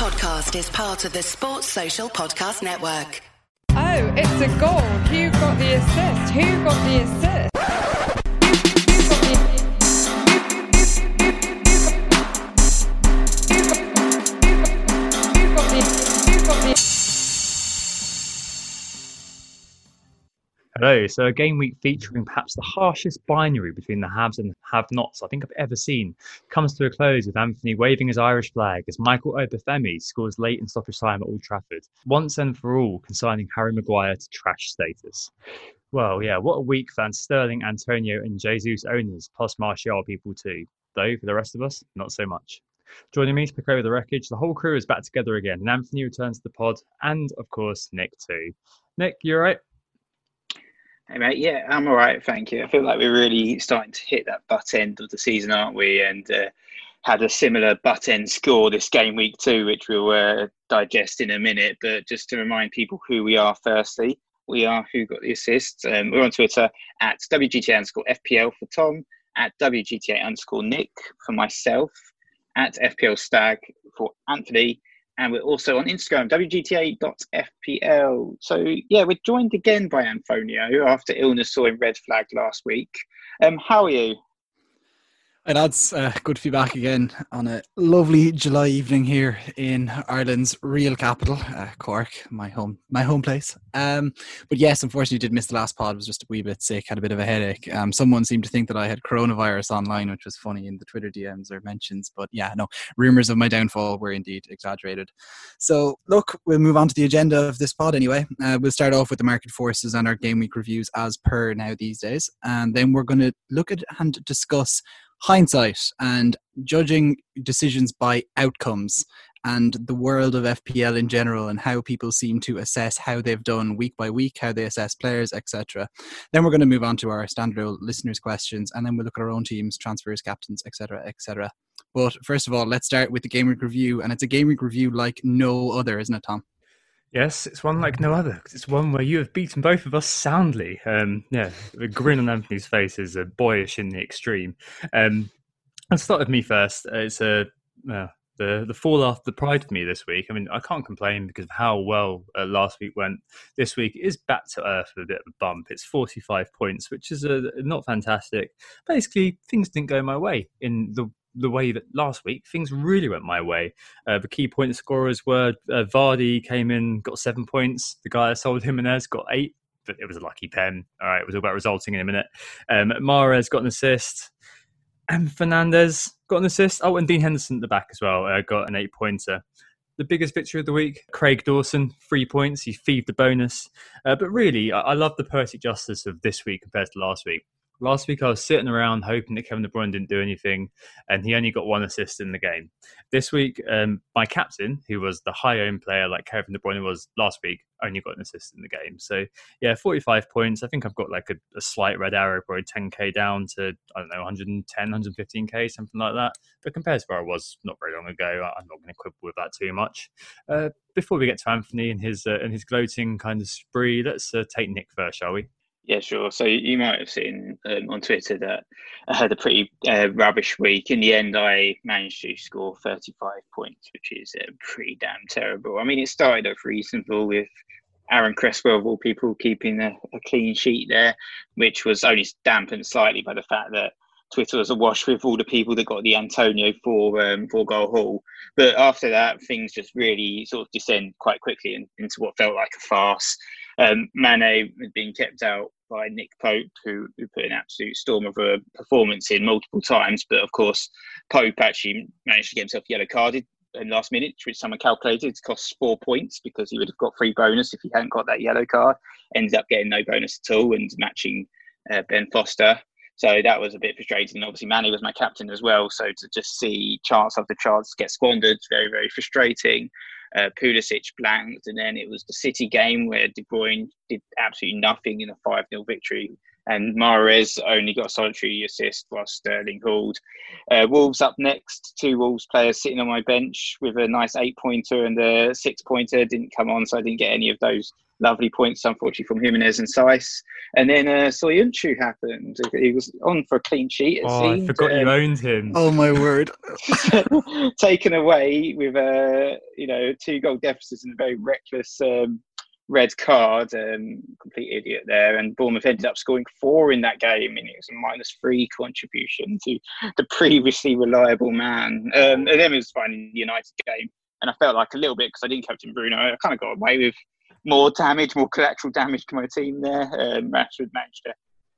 podcast is part of the Sports Social Podcast Network. Oh, it's a goal. Who got the assist? Who got the assist? Hello. So, a game week featuring perhaps the harshest binary between the haves and have nots I think I've ever seen comes to a close with Anthony waving his Irish flag as Michael Obafemi scores late in stoppage time at Old Trafford, once and for all consigning Harry Maguire to trash status. Well, yeah, what a week for Sterling, Antonio, and Jesus owners, plus Martial people too. Though, for the rest of us, not so much. Joining me to pick over the wreckage, the whole crew is back together again, and Anthony returns to the pod, and of course, Nick too. Nick, you alright? Hey mate, yeah, I'm all right, thank you. I feel like we're really starting to hit that butt end of the season, aren't we? And uh, had a similar butt end score this game week too, which we'll uh, digest in a minute. But just to remind people who we are, firstly, we are who got the assist. Um, we're on Twitter at WGTA underscore FPL for Tom, at WGTA underscore Nick for myself, at FPL Stag for Anthony, and we're also on Instagram, wgta.fpl. So, yeah, we're joined again by Antonio after illness saw him red flag last week. Um, how are you? Hey that's uh, good to be back again on a lovely July evening here in Ireland's real capital, uh, Cork, my home, my home place. Um, but yes, unfortunately, did miss the last pod. Was just a wee bit sick, had a bit of a headache. Um, someone seemed to think that I had coronavirus online, which was funny in the Twitter DMs or mentions. But yeah, no, rumors of my downfall were indeed exaggerated. So look, we'll move on to the agenda of this pod anyway. Uh, we'll start off with the market forces and our game week reviews as per now these days, and then we're going to look at and discuss hindsight and judging decisions by outcomes and the world of FPL in general and how people seem to assess how they've done week by week, how they assess players, etc. Then we're going to move on to our standard listeners' questions, and then we'll look at our own teams, transfers, captains, etc., etc. But first of all, let's start with the game week review, and it's a game week review like no other, isn't it, Tom? Yes, it's one like no other. It's one where you have beaten both of us soundly. Um, yeah, the grin on Anthony's face is uh, boyish in the extreme. Um, let's start with me first. Uh, It's a uh, the the fall after the pride for me this week. I mean, I can't complain because of how well uh, last week went. This week is back to earth with a bit of a bump. It's forty five points, which is uh, not fantastic. Basically, things didn't go my way in the the way that last week things really went my way. Uh, the key point scorers were uh, Vardy came in, got seven points. The guy that sold Jimenez got eight, but it was a lucky pen. All right, it was all about resulting in a minute. Um, Mahrez got an assist, and Fernandes got an assist. Oh, and Dean Henderson at the back as well uh, got an eight pointer. The biggest victory of the week, Craig Dawson, three points. He thieved the bonus. Uh, but really, I, I love the poetic justice of this week compared to last week. Last week, I was sitting around hoping that Kevin De Bruyne didn't do anything, and he only got one assist in the game. This week, um, my captain, who was the high owned player like Kevin De Bruyne was last week, only got an assist in the game. So, yeah, 45 points. I think I've got like a, a slight red arrow, probably 10k down to, I don't know, 110, 115k, something like that. But compared to where I was not very long ago, I'm not going to quibble with that too much. Uh, before we get to Anthony and his uh, and his gloating kind of spree, let's uh, take Nick first, shall we? Yeah, sure. So you might have seen um, on Twitter that I had a pretty uh, rubbish week. In the end, I managed to score 35 points, which is uh, pretty damn terrible. I mean, it started off reasonable with Aaron Cresswell, of all people, keeping a, a clean sheet there, which was only dampened slightly by the fact that Twitter was awash with all the people that got the Antonio for um, for goal haul. But after that, things just really sort of descend quite quickly in, into what felt like a farce. Um, Mane had been kept out by Nick Pope, who, who put an absolute storm of a performance in multiple times. But of course, Pope actually managed to get himself yellow carded in last minute, which someone calculated costs four points because he would have got free bonus if he hadn't got that yellow card. Ended up getting no bonus at all and matching uh, Ben Foster. So that was a bit frustrating. And obviously, Mane was my captain as well. So to just see chance after chance get squandered, very, very frustrating. Uh, Pulisic blanked, and then it was the City game where De Bruyne did absolutely nothing in a 5 0 victory and Mahrez only got a solitary assist while Sterling hauled. Uh, Wolves up next. Two Wolves players sitting on my bench with a nice eight pointer and a six pointer. Didn't come on, so I didn't get any of those lovely points, unfortunately, from Jimenez and Saiss. And then uh, Soyuncu happened. He was on for a clean sheet. It Oh, I seemed. forgot you Um, owned him. Oh my word! taken away with a you know two goal deficits and a very reckless um, red card. Um, complete idiot there, and Bournemouth ended up scoring four in that game, and it was a minus three contribution to the previously reliable man. Um, and then it was fine in the United game, and I felt like a little bit because I didn't captain Bruno. I kind of got away with more damage, more collateral damage to my team there. Um, Rashford managed to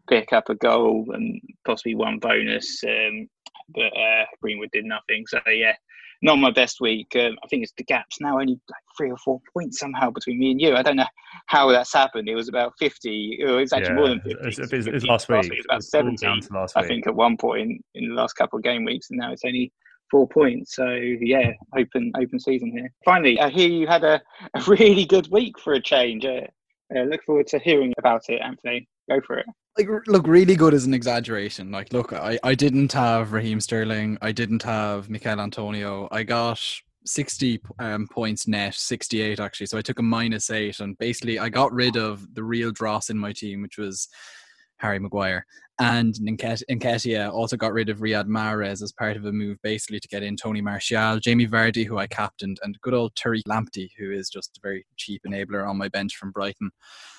pick up a goal and possibly one bonus. Um, but uh, Greenwood did nothing. So yeah, not my best week. Um, I think it's the gap's now only like three or four points somehow between me and you. I don't know how that's happened. It was about fifty. It was actually more than fifty. It's, it's, it's 50 last week. It was about seventy. down to last I think at one point in the last couple of game weeks, and now it's only four points. So yeah, open open season here. Finally, I hear you had a, a really good week for a change. Uh, uh, look forward to hearing about it, Anthony. Go for it. like look really good is an exaggeration like look i i didn't have raheem sterling i didn't have michael antonio i got 60 um, points net 68 actually so i took a minus 8 and basically i got rid of the real dross in my team which was harry maguire and Nket- Nketiah also got rid of Riyad Mahrez as part of a move basically to get in Tony Martial, Jamie Vardy, who I captained, and good old Tariq Lamptey, who is just a very cheap enabler on my bench from Brighton.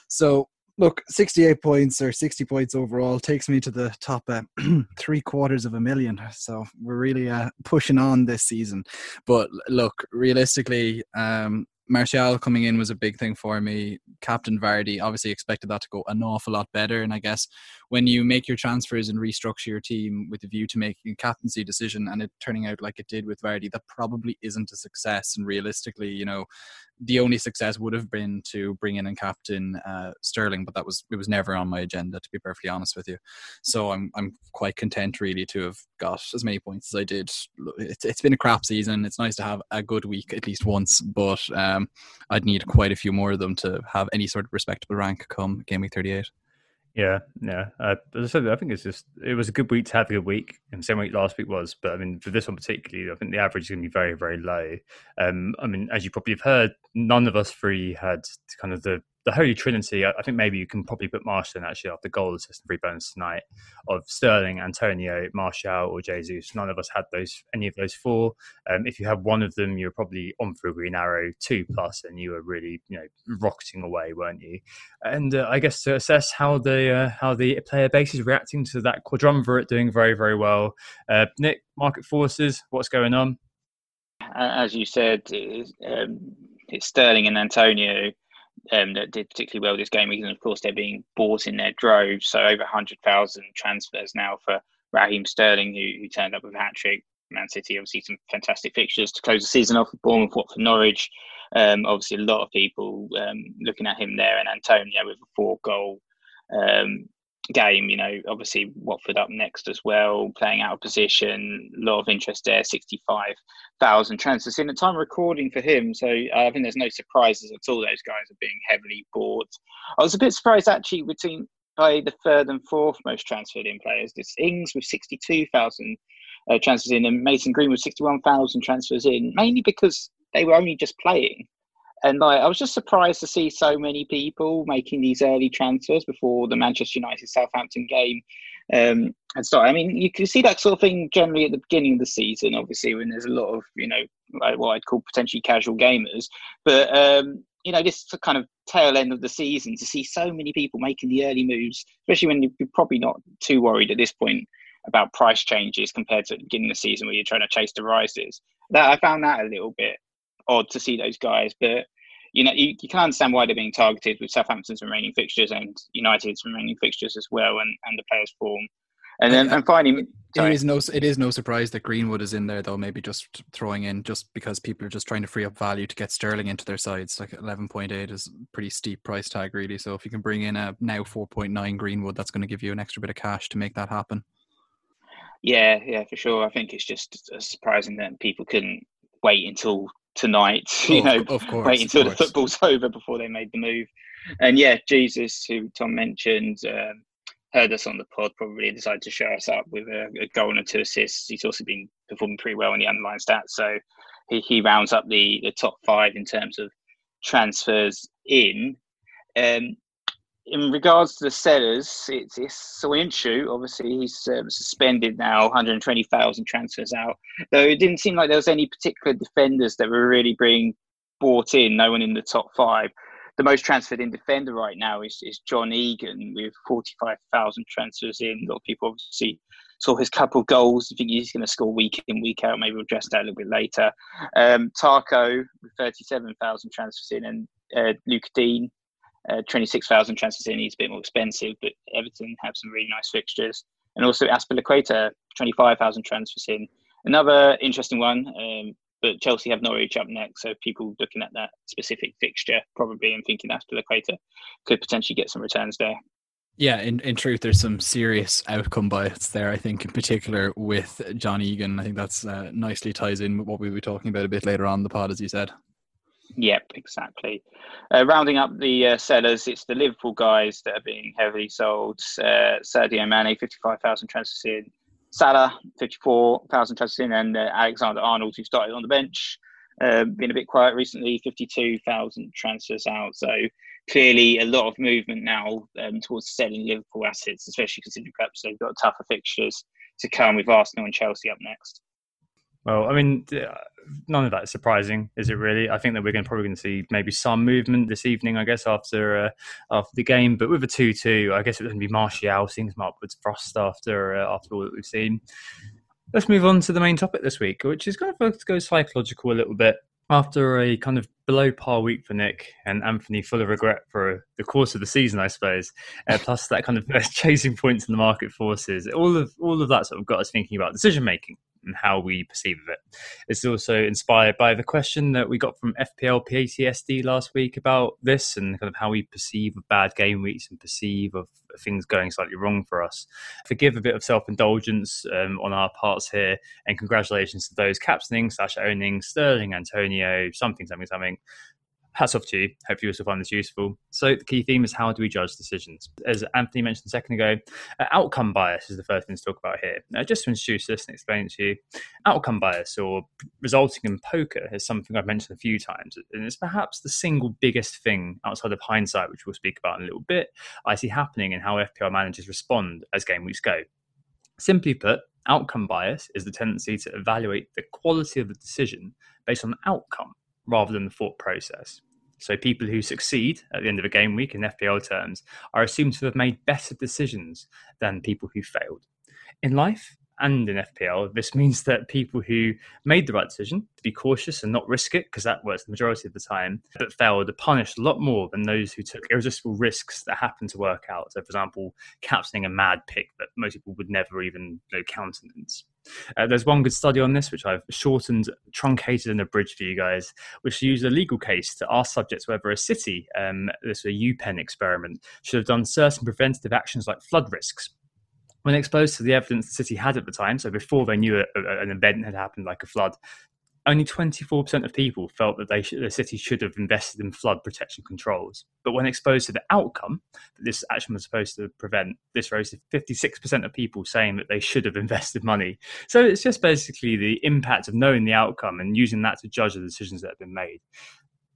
So look, 68 points or 60 points overall takes me to the top uh, three quarters of a million. So we're really uh, pushing on this season. But look, realistically, um, Martial coming in was a big thing for me. Captain Vardy obviously expected that to go an awful lot better. And I guess when you make your transfers and restructure your team with a view to making a captaincy decision and it turning out like it did with Vardy, that probably isn't a success. And realistically, you know, the only success would have been to bring in and captain uh, Sterling, but that was it was never on my agenda to be perfectly honest with you. So I'm I'm quite content really to have got as many points as I did. It's it's been a crap season. It's nice to have a good week at least once, but um, I'd need quite a few more of them to have any sort of respectable rank come game week 38. Yeah, yeah. Uh, as I said, I think it's just it was a good week to have a good week, and same week last week was. But I mean, for this one particularly, I think the average is going to be very, very low. Um, I mean, as you probably have heard, none of us three had kind of the the holy trinity. I, think maybe you can probably put Martial in actually after goal assist and free bonus tonight of Sterling, Antonio, Martial, or Jesus. None of us had those any of those four. Um, if you had one of them, you were probably on for a green arrow two plus, and you were really you know rocketing away, weren't you? and uh, I guess to assess how the uh, how the player base is reacting to that quadrumvirate doing very very well. Uh, Nick, market forces, what's going on? as you said, um, it's Sterling and Antonio um, that did particularly well this game and of course they're being bought in their droves. So over hundred thousand transfers now for Raheem Sterling, who, who turned up with a hat trick. Man City, obviously, some fantastic fixtures to close the season off with Bournemouth, Watford, Norwich. Um, obviously, a lot of people um, looking at him there, and Antonio with a four goal um, game. You know, obviously Watford up next as well, playing out of position. A lot of interest there. Sixty-five thousand transfers in the time recording for him. So uh, I think there's no surprises at all. Those guys are being heavily bought. I was a bit surprised actually between by the third and fourth most transferred in players. This Ings with sixty-two thousand uh, transfers in, and Mason Green with sixty-one thousand transfers in, mainly because they were only just playing. And like, I was just surprised to see so many people making these early transfers before the Manchester United Southampton game um, and started. I mean, you can see that sort of thing generally at the beginning of the season, obviously, when there's a lot of, you know, like what I'd call potentially casual gamers. But, um, you know, this kind of tail end of the season to see so many people making the early moves, especially when you're probably not too worried at this point about price changes compared to the beginning of the season where you're trying to chase the rises. That I found that a little bit odd to see those guys, but you know you, you can understand why they're being targeted with Southampton's remaining fixtures and United's remaining fixtures as well, and, and the players' form. And then and finally, It sorry. is no it is no surprise that Greenwood is in there though. Maybe just throwing in just because people are just trying to free up value to get Sterling into their sides. Like eleven point eight is a pretty steep price tag really. So if you can bring in a now four point nine Greenwood, that's going to give you an extra bit of cash to make that happen. Yeah, yeah, for sure. I think it's just surprising that people couldn't wait until tonight. You Of- know, of course, wait until the football's over before they made the move. And yeah, Jesus, who Tom mentioned, um, heard us on the pod probably decided to show us up with a, a goal and two assists. He's also been performing pretty well in the underlying stats, so he, he rounds up the the top five in terms of transfers in. Um, in regards to the sellers, it's, it's. Obviously, he's um, suspended now, 120,000 transfers out. Though it didn't seem like there was any particular defenders that were really being bought in. No one in the top five. The most transferred in defender right now is, is John Egan with 45,000 transfers in. A lot of people obviously saw his couple of goals. I think he's going to score week in, week out. Maybe we'll address that a little bit later. Um, Tarko with 37,000 transfers in, and uh, Luke Dean uh, 26,000 transfers in, he's a bit more expensive, but Everton have some really nice fixtures. And also Azpilicueta, 25,000 transfers in. Another interesting one, um, but Chelsea have Norwich up next, so people looking at that specific fixture probably and thinking Azpilicueta could potentially get some returns there. Yeah, in, in truth, there's some serious outcome bias there. I think, in particular, with John Egan. I think that's uh, nicely ties in with what we were talking about a bit later on the pod, as you said. Yep, exactly. Uh, rounding up the uh, sellers, it's the Liverpool guys that are being heavily sold. Uh, Sadio Mane, 55,000 transfers in. Salah, 54,000 transfers in. And uh, Alexander Arnold, who started on the bench, uh, been a bit quiet recently, 52,000 transfers out. So clearly a lot of movement now um, towards selling Liverpool assets, especially considering perhaps they've got tougher fixtures to come with Arsenal and Chelsea up next. Well, I mean, none of that is surprising, is it? Really, I think that we're going probably going to see maybe some movement this evening. I guess after uh, after the game, but with a two-two, I guess it's going to be Martial seeing some upwards frost after uh, after all that we've seen. Let's move on to the main topic this week, which is kind of go psychological a little bit. After a kind of below par week for Nick and Anthony, full of regret for the course of the season, I suppose. Uh, plus that kind of chasing points in the market forces, all of all of that sort of got us thinking about decision making and how we perceive of it. It's also inspired by the question that we got from FPL PTSD last week about this and kind of how we perceive of bad game weeks and perceive of things going slightly wrong for us. Forgive a bit of self indulgence um, on our parts here, and congratulations to those captaining slash owning Sterling, Antonio, something, something, something hats off to you. Hope you also find this useful. So the key theme is how do we judge decisions? As Anthony mentioned a second ago, uh, outcome bias is the first thing to talk about here. Now, just to introduce this and explain to you, outcome bias or resulting in poker is something I've mentioned a few times, and it's perhaps the single biggest thing outside of hindsight, which we'll speak about in a little bit, I see happening in how FPL managers respond as game weeks go. Simply put, outcome bias is the tendency to evaluate the quality of the decision based on the outcome rather than the thought process. So people who succeed at the end of a game week in FPL terms are assumed to have made better decisions than people who failed. In life, and in FPL, this means that people who made the right decision to be cautious and not risk it, because that works the majority of the time, but failed are punished a lot more than those who took irresistible risks that happened to work out. So, for example, captaining a mad pick that most people would never even you know, countenance. Uh, there's one good study on this, which I've shortened, truncated, and abridged for you guys, which used a legal case to ask subjects whether a city, um, this was a UPenn experiment, should have done certain preventative actions like flood risks. When exposed to the evidence the city had at the time, so before they knew a, a, an event had happened like a flood, only 24% of people felt that sh- the city should have invested in flood protection controls. But when exposed to the outcome that this action was supposed to prevent, this rose to 56% of people saying that they should have invested money. So it's just basically the impact of knowing the outcome and using that to judge the decisions that have been made.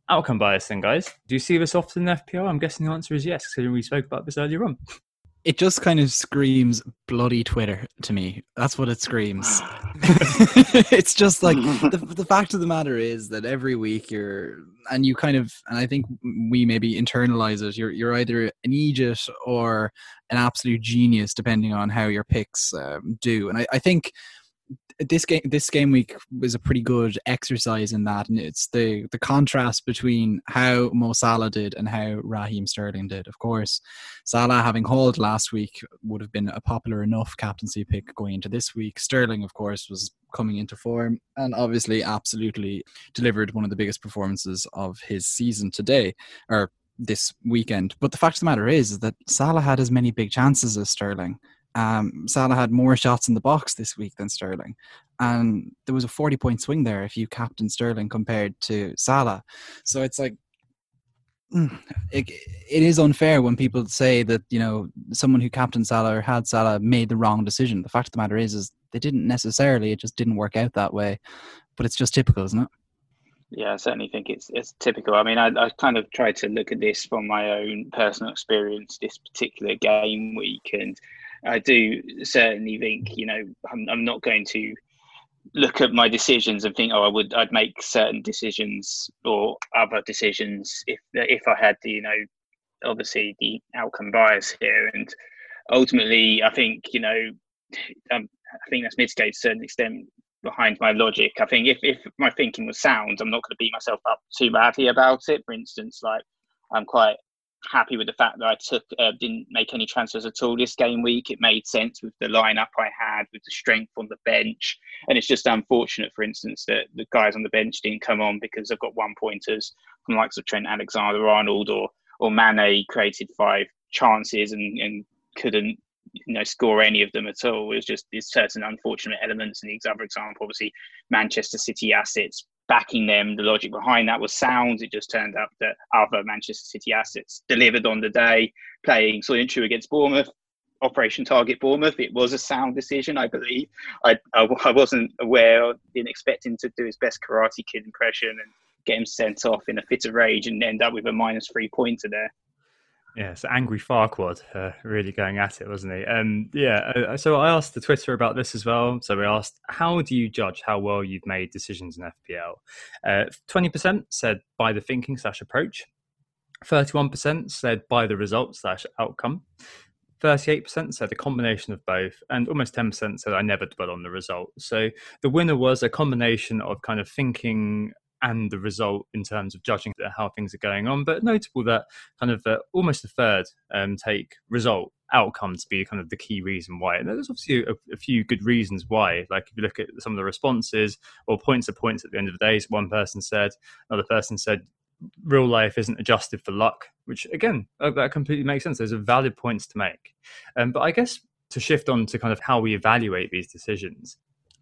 Outcome bias, then, guys. Do you see this often in FPL? I'm guessing the answer is yes, because we spoke about this earlier on. it just kind of screams bloody Twitter to me. That's what it screams. it's just like the, the fact of the matter is that every week you're and you kind of and I think we maybe internalize it. You're you're either an idiot or an absolute genius, depending on how your picks um, do. And I, I think this game this game week was a pretty good exercise in that, and it's the the contrast between how Mo Salah did and how Raheem Sterling did. Of course, Salah having hauled last week would have been a popular enough captaincy pick going into this week. Sterling, of course, was coming into form and obviously absolutely delivered one of the biggest performances of his season today or this weekend. But the fact of the matter is, is that Salah had as many big chances as Sterling um, Salah had more shots in the box this week than Sterling, and there was a forty-point swing there if you captain Sterling compared to Salah. So it's like mm, it, it is unfair when people say that you know someone who captained Salah or had Salah made the wrong decision. The fact of the matter is, is they didn't necessarily. It just didn't work out that way. But it's just typical, isn't it? Yeah, I certainly think it's it's typical. I mean, I, I kind of tried to look at this from my own personal experience this particular game week, and I do certainly think you know I'm, I'm not going to look at my decisions and think, oh, I would, I'd make certain decisions or other decisions if if I had the, you know, obviously the outcome bias here. And ultimately, I think, you know, um, I think that's mitigated to a certain extent behind my logic. I think if if my thinking was sound, I'm not going to beat myself up too badly about it. For instance, like I'm quite happy with the fact that I took uh, didn't make any transfers at all this game week. It made sense with the lineup I had, with the strength on the bench, and it's just unfortunate, for instance, that the guys on the bench didn't come on because I've got one pointers from likes of Trent Alexander-Arnold or or Mane created five chances and, and couldn't you know score any of them at all. It was just there's certain unfortunate elements. And the other example, obviously, Manchester City assets backing them. The logic behind that was sound. It just turned out that other Manchester City assets delivered on the day, playing Soyuncu against Bournemouth. Operation Target Bournemouth. It was a sound decision, I believe. I, I, I wasn't aware, didn't expect him to do his best Karate Kid impression and get him sent off in a fit of rage and end up with a minus three pointer there. Yeah, so angry Farquaad, uh, really going at it, wasn't he? Um, yeah, uh, so I asked the Twitter about this as well. So we asked, how do you judge how well you've made decisions in FPL? Uh, twenty uh, percent said by the thinking slash approach. Thirty-one percent said by the result slash outcome. 38% said a combination of both, and almost 10% said I never dwell on the result. So the winner was a combination of kind of thinking and the result in terms of judging how things are going on. But notable that kind of uh, almost a third um, take result outcome to be kind of the key reason why. And there's obviously a, a, few good reasons why. Like if you look at some of the responses or points of points at the end of the day, so one person said, another person said, real life isn't adjusted for luck, which again, that completely makes sense. There's a valid points to make. Um, but I guess to shift on to kind of how we evaluate these decisions,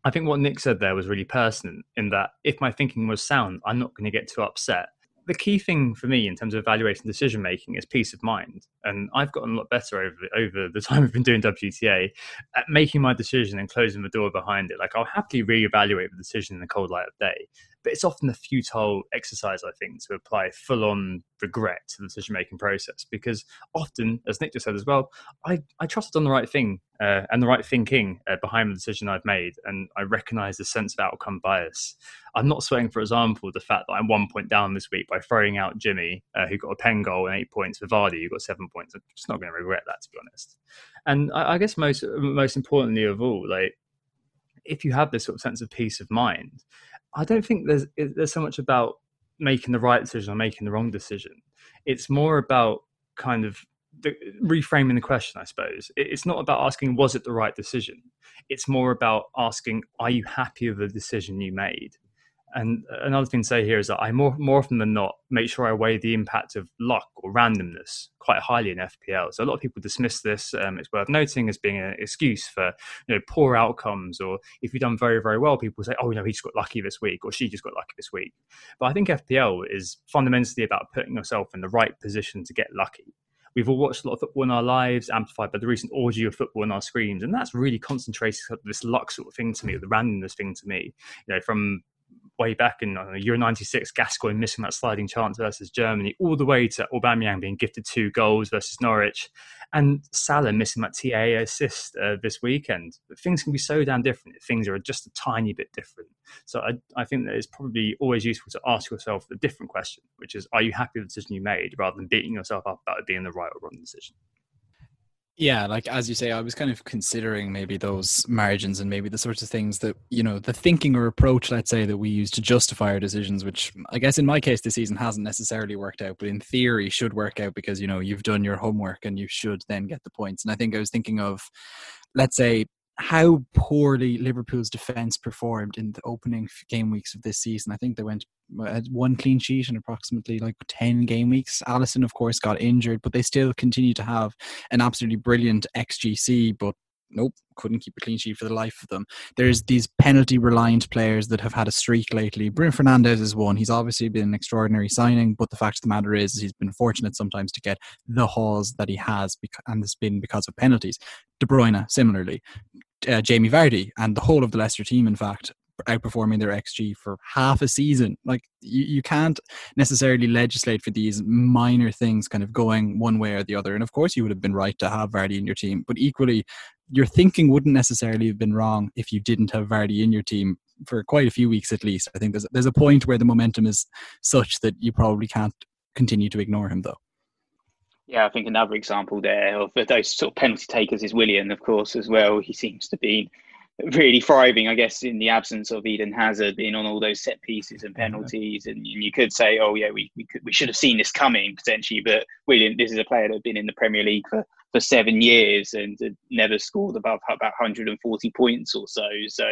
I think what Nick said there was really pertinent in that if my thinking was sound, I'm not going to get too upset. The key thing for me in terms of evaluating decision making is peace of mind. And I've gotten a lot better over over the time I've been doing WTA at making my decision and closing the door behind it. Like I'll happily reevaluate the decision in the cold light of day but it's often a futile exercise, I think, to apply full on regret to the decision making process because often, as Nick just said as well, I, I trusted on the right thing uh, and the right thinking uh, behind the decision I've made, and I recognize the sense of outcome bias. I'm not sweating, for example, the fact that I'm one point down this week by throwing out Jimmy, uh, who got a pen goal and eight points, for Vardy, who got seven points. I'm just not going to regret that, to be honest. And I, I guess most most importantly of all, like if you have this sort of sense of peace of mind, I don't think there's there's so much about making the right decision or making the wrong decision. It's more about kind of the, reframing the question, I suppose. It's not about asking was it the right decision. It's more about asking are you happy with the decision you made, and another thing to say here is that I more more often than not make sure I weigh the impact of luck or randomness quite highly in FPL. So a lot of people dismiss this. Um, it's worth noting as being an excuse for you know poor outcomes, or if you've done very very well, people say, oh, you know, he just got lucky this week, or she just got lucky this week. But I think FPL is fundamentally about putting yourself in the right position to get lucky. We've all watched a lot of football in our lives, amplified by the recent orgy of football on our screens, and that's really concentrated this luck sort of thing to me, the randomness thing to me. You know, from way back in Euro 96, Gascoigne missing that sliding chance versus Germany, all the way to Aubameyang being gifted two goals versus Norwich, and Salah missing that TA assist uh, this weekend. But things can be so damn different things are just a tiny bit different. So I, I think that it's probably always useful to ask yourself a different question, which is, are you happy with the decision you made, rather than beating yourself up about it being the right or wrong decision? Yeah, like as you say, I was kind of considering maybe those margins and maybe the sorts of things that, you know, the thinking or approach, let's say, that we use to justify our decisions, which I guess in my case this season hasn't necessarily worked out, but in theory should work out because, you know, you've done your homework and you should then get the points. And I think I was thinking of, let's say, how poorly Liverpool's defense performed in the opening game weeks of this season. I think they went uh, had one clean sheet in approximately like 10 game weeks. Alisson, of course, got injured, but they still continue to have an absolutely brilliant XGC. But nope, couldn't keep a clean sheet for the life of them. There's these penalty reliant players that have had a streak lately. Bruno Fernandes is one. He's obviously been an extraordinary signing, but the fact of the matter is, he's been fortunate sometimes to get the hauls that he has, and it's been because of penalties. De Bruyne, similarly. Uh, Jamie Vardy and the whole of the Leicester team, in fact, outperforming their XG for half a season. Like you, you can't necessarily legislate for these minor things kind of going one way or the other. And of course, you would have been right to have Vardy in your team, but equally, your thinking wouldn't necessarily have been wrong if you didn't have Vardy in your team for quite a few weeks at least. I think there's there's a point where the momentum is such that you probably can't continue to ignore him though. Yeah, I think another example there of those sort of penalty takers is Willian, of course, as well. He seems to be really thriving, I guess, in the absence of Eden Hazard being on all those set pieces and penalties. And, and you could say, oh yeah, we we, could, we should have seen this coming potentially. But Willian, this is a player that had been in the Premier League for, for seven years and never scored above about 140 points or so. So,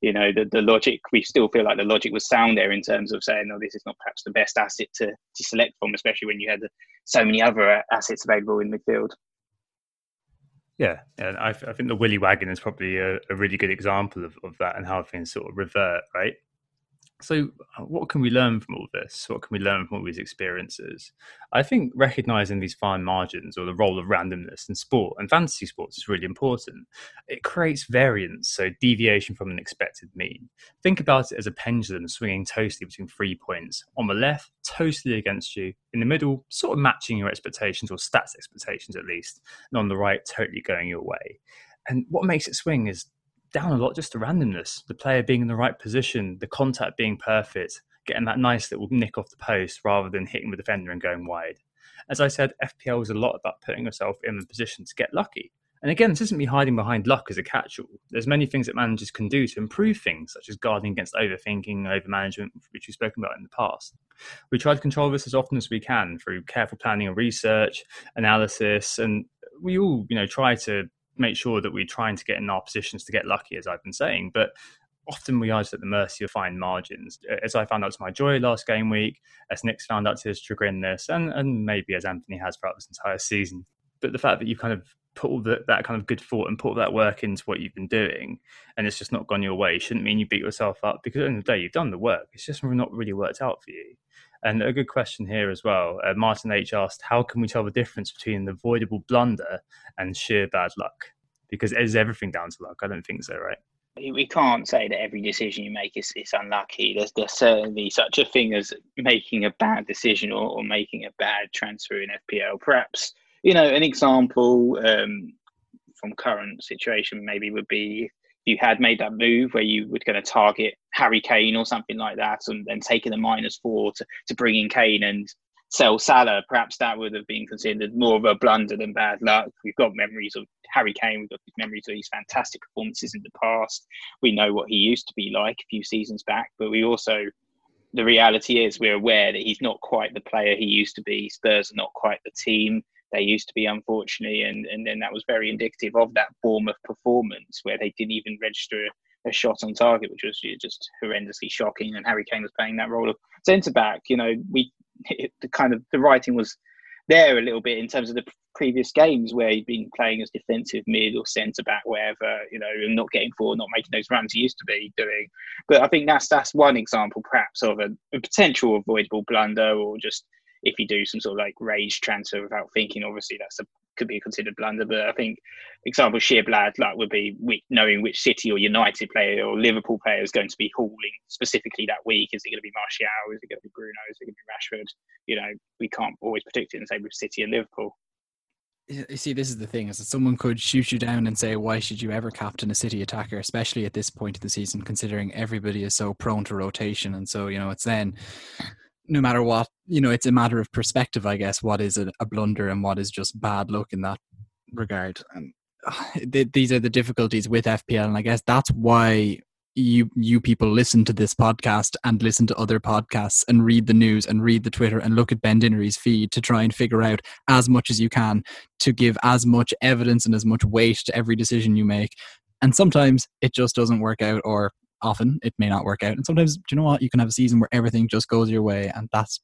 you know, the, the logic, we still feel like the logic was sound there in terms of saying, no, this is not perhaps the best asset to, to select from, especially when you had so many other uh, assets available in midfield. Yeah, and I, I, think the Willy wagon is probably a, a, really good example of, of that and how things sort of revert, right? So, uh, what can we learn from all this? What can we learn from all these experiences? I think recognizing these fine margins or the role of randomness in sport and fantasy sports is really important. It creates variance, so deviation from an expected mean. Think about it as a pendulum swinging totally between three points. On the left, totally against you. In the middle, sort of matching your expectations or stats expectations at least. And on the right, totally going your way. And what makes it swing is down a lot just to randomness. The player being in the right position, the contact being perfect, getting that nice little nick off the post rather than hitting the defender and going wide. As I said, FPL is a lot about putting yourself in the position to get lucky. And again, this isn't me hiding behind luck as a catch-all. There's many things that managers can do to improve things, such as guarding against overthinking, overmanagement, which we've spoken about in the past. We try to control this as often as we can through careful planning and research, analysis, and we all, you know, try to make sure that we're trying to get in our positions to get lucky, as I've been saying. But often we are just at the mercy of fine margins. As I found out to my joy last game week, as Nick's found out to his chagrin this, and, and maybe as Anthony has throughout this entire season. But the fact that you kind of put all the, that kind of good thought and put all that work into what you've been doing, and it's just not gone your way, shouldn't mean you beat yourself up because at the end of the day, you've done the work. It's just not really worked out for you. And a good question here as well. Uh, Martin H asked, How can we tell the difference between an avoidable blunder and sheer bad luck? Because is everything down to luck? I don't think so, right? We can't say that every decision you make is, is unlucky. There's, there's certainly such a thing as making a bad decision or, or making a bad transfer in FPL. Perhaps, you know, an example um, from current situation maybe would be you had made that move where you were going to target Harry Kane or something like that, and then taking the minus four to, to bring in Kane and sell Salah, perhaps that would have been considered more of a blunder than bad luck. We've got memories of Harry Kane, we've got memories of his fantastic performances in the past. We know what he used to be like a few seasons back, but we also, the reality is, we're aware that he's not quite the player he used to be. Spurs are not quite the team they used to be, unfortunately, and and then that was very indicative of that Bournemouth performance where they didn't even register a shot on target, which was just horrendously shocking. And Harry Kane was playing that role of centre back. You know, we it, the kind of the writing was there a little bit in terms of the previous games where he'd been playing as defensive mid or centre back, wherever, you know, and not getting forward, not making those runs he used to be doing. But I think that's that's one example, perhaps, of a, a potential avoidable blunder or just if you do some sort of like rage transfer without thinking, obviously that's a could be a considered blunder. But I think example sheer bad luck would be knowing which City or United player or Liverpool player is going to be hauling specifically that week. Is it going to be Martial? Is it going to be Bruno? Is it going to be Rashford? You know, we can't always predict it and say with City and Liverpool. You see, this is the thing: is that someone could shoot you down and say, "Why should you ever captain a City attacker, especially at this point of the season, considering everybody is so prone to rotation?" And so, you know, it's then no matter what, you know, it's a matter of perspective, I guess. What is a, a blunder and what is just bad luck in that regard? And uh, these are the difficulties with FPL, and I guess that's why you you people listen to this podcast and listen to other podcasts and read the news and read the Twitter and look at Ben Dinnery's feed to try and figure out as much as you can to give as much evidence and as much weight to every decision you make. And sometimes it just doesn't work out, or often it may not work out. And sometimes, do you know what? You can have a season where everything just goes your way, and that's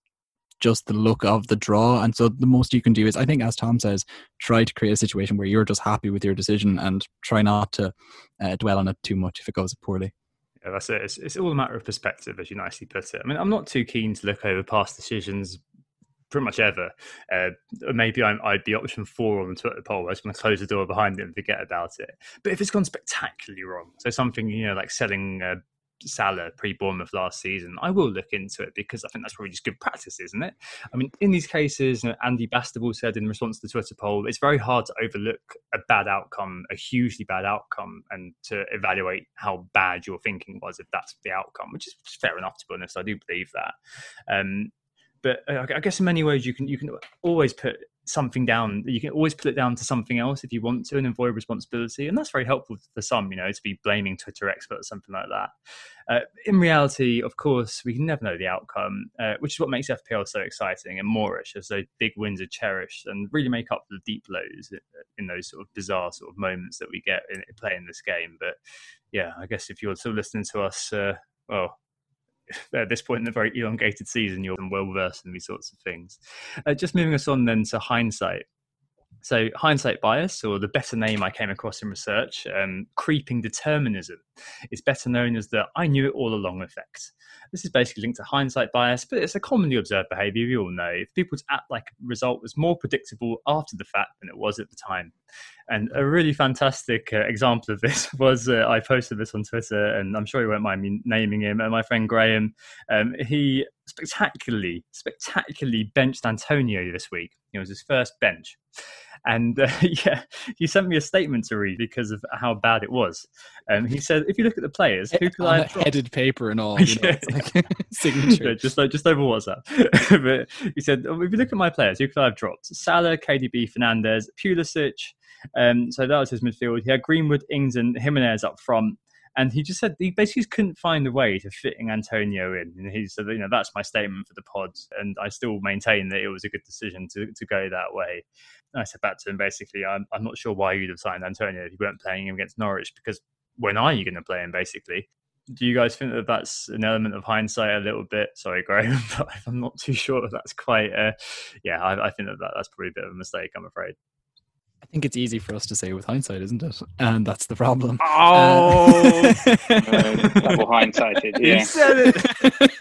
just the look of the draw. And so the most you can do is, I think, as Tom says, try to create a situation where you're just happy with your decision and try not to uh, dwell on it too much if it goes poorly. Yeah, that's it. It's, it's all a matter of perspective, as you nicely put it. I mean, I'm not too keen to look over past decisions pretty much ever. Uh, maybe I'm, I'd be option four on the Twitter poll. I just going to close the door behind it and forget about it. But if it's gone spectacularly wrong, so something you know like selling uh, Salah pre Bournemouth last season, I will look into it because I think that's probably just good practice, isn't it? I mean, in these cases, you know, Andy Bastable said in response to the Twitter poll, it's very hard to overlook a bad outcome, a hugely bad outcome, and to evaluate how bad your thinking was if that's the outcome, which is fair enough, to be honest. I do believe that. Um, but uh, I guess in many ways you can you can always put something down. You can always put it down to something else if you want to and avoid responsibility. And that's very helpful for some, you know, to be blaming Twitter experts, or something like that. Uh, in reality, of course, we can never know the outcome, uh, which is what makes FPL so exciting and moreish as those big wins are cherished and really make up for the deep lows in those sort of bizarre sort of moments that we get in playing this game. But yeah, I guess if you're still listening to us, uh, well, at this point in the very elongated season, you're well versed in these sorts of things. Uh, just moving us on then to hindsight. So, hindsight bias, or the better name I came across in research, um, creeping determinism, is better known as the I knew it all along effect. This is basically linked to hindsight bias, but it's a commonly observed behavior. We all know if people's act like a result was more predictable after the fact than it was at the time. And a really fantastic uh, example of this was uh, I posted this on Twitter, and I'm sure you won't mind me naming him. And my friend Graham, um, he spectacularly, spectacularly benched Antonio this week. It was his first bench. And uh, yeah, he sent me a statement to read because of how bad it was. Um, he said, "If you look at the players, who could I have headed paper and all, you know, like signature, yeah, just like just over WhatsApp." but he said, oh, "If you look at my players, who could I have dropped? Salah, KDB, Fernandes, Pulisic." Um, so that was his midfield. He had Greenwood, Ings, and Jimenez up front and he just said he basically couldn't find a way to fitting Antonio in. And he said, you know, that's my statement for the pods, and I still maintain that it was a good decision to, to go that way. And I said back to him basically, I'm, I'm not sure why you'd have signed Antonio if you weren't playing him against Norwich because when are you going to play him basically? Do you guys think that that's an element of hindsight a little bit? Sorry, Graham, but I'm not too sure that that's quite. Uh, yeah, I, I think that, that that's probably a bit of a mistake. I'm afraid. I think it's easy for us to say with hindsight, isn't it? And that's the problem. Oh, uh, double hindsighted. Yeah. He said it.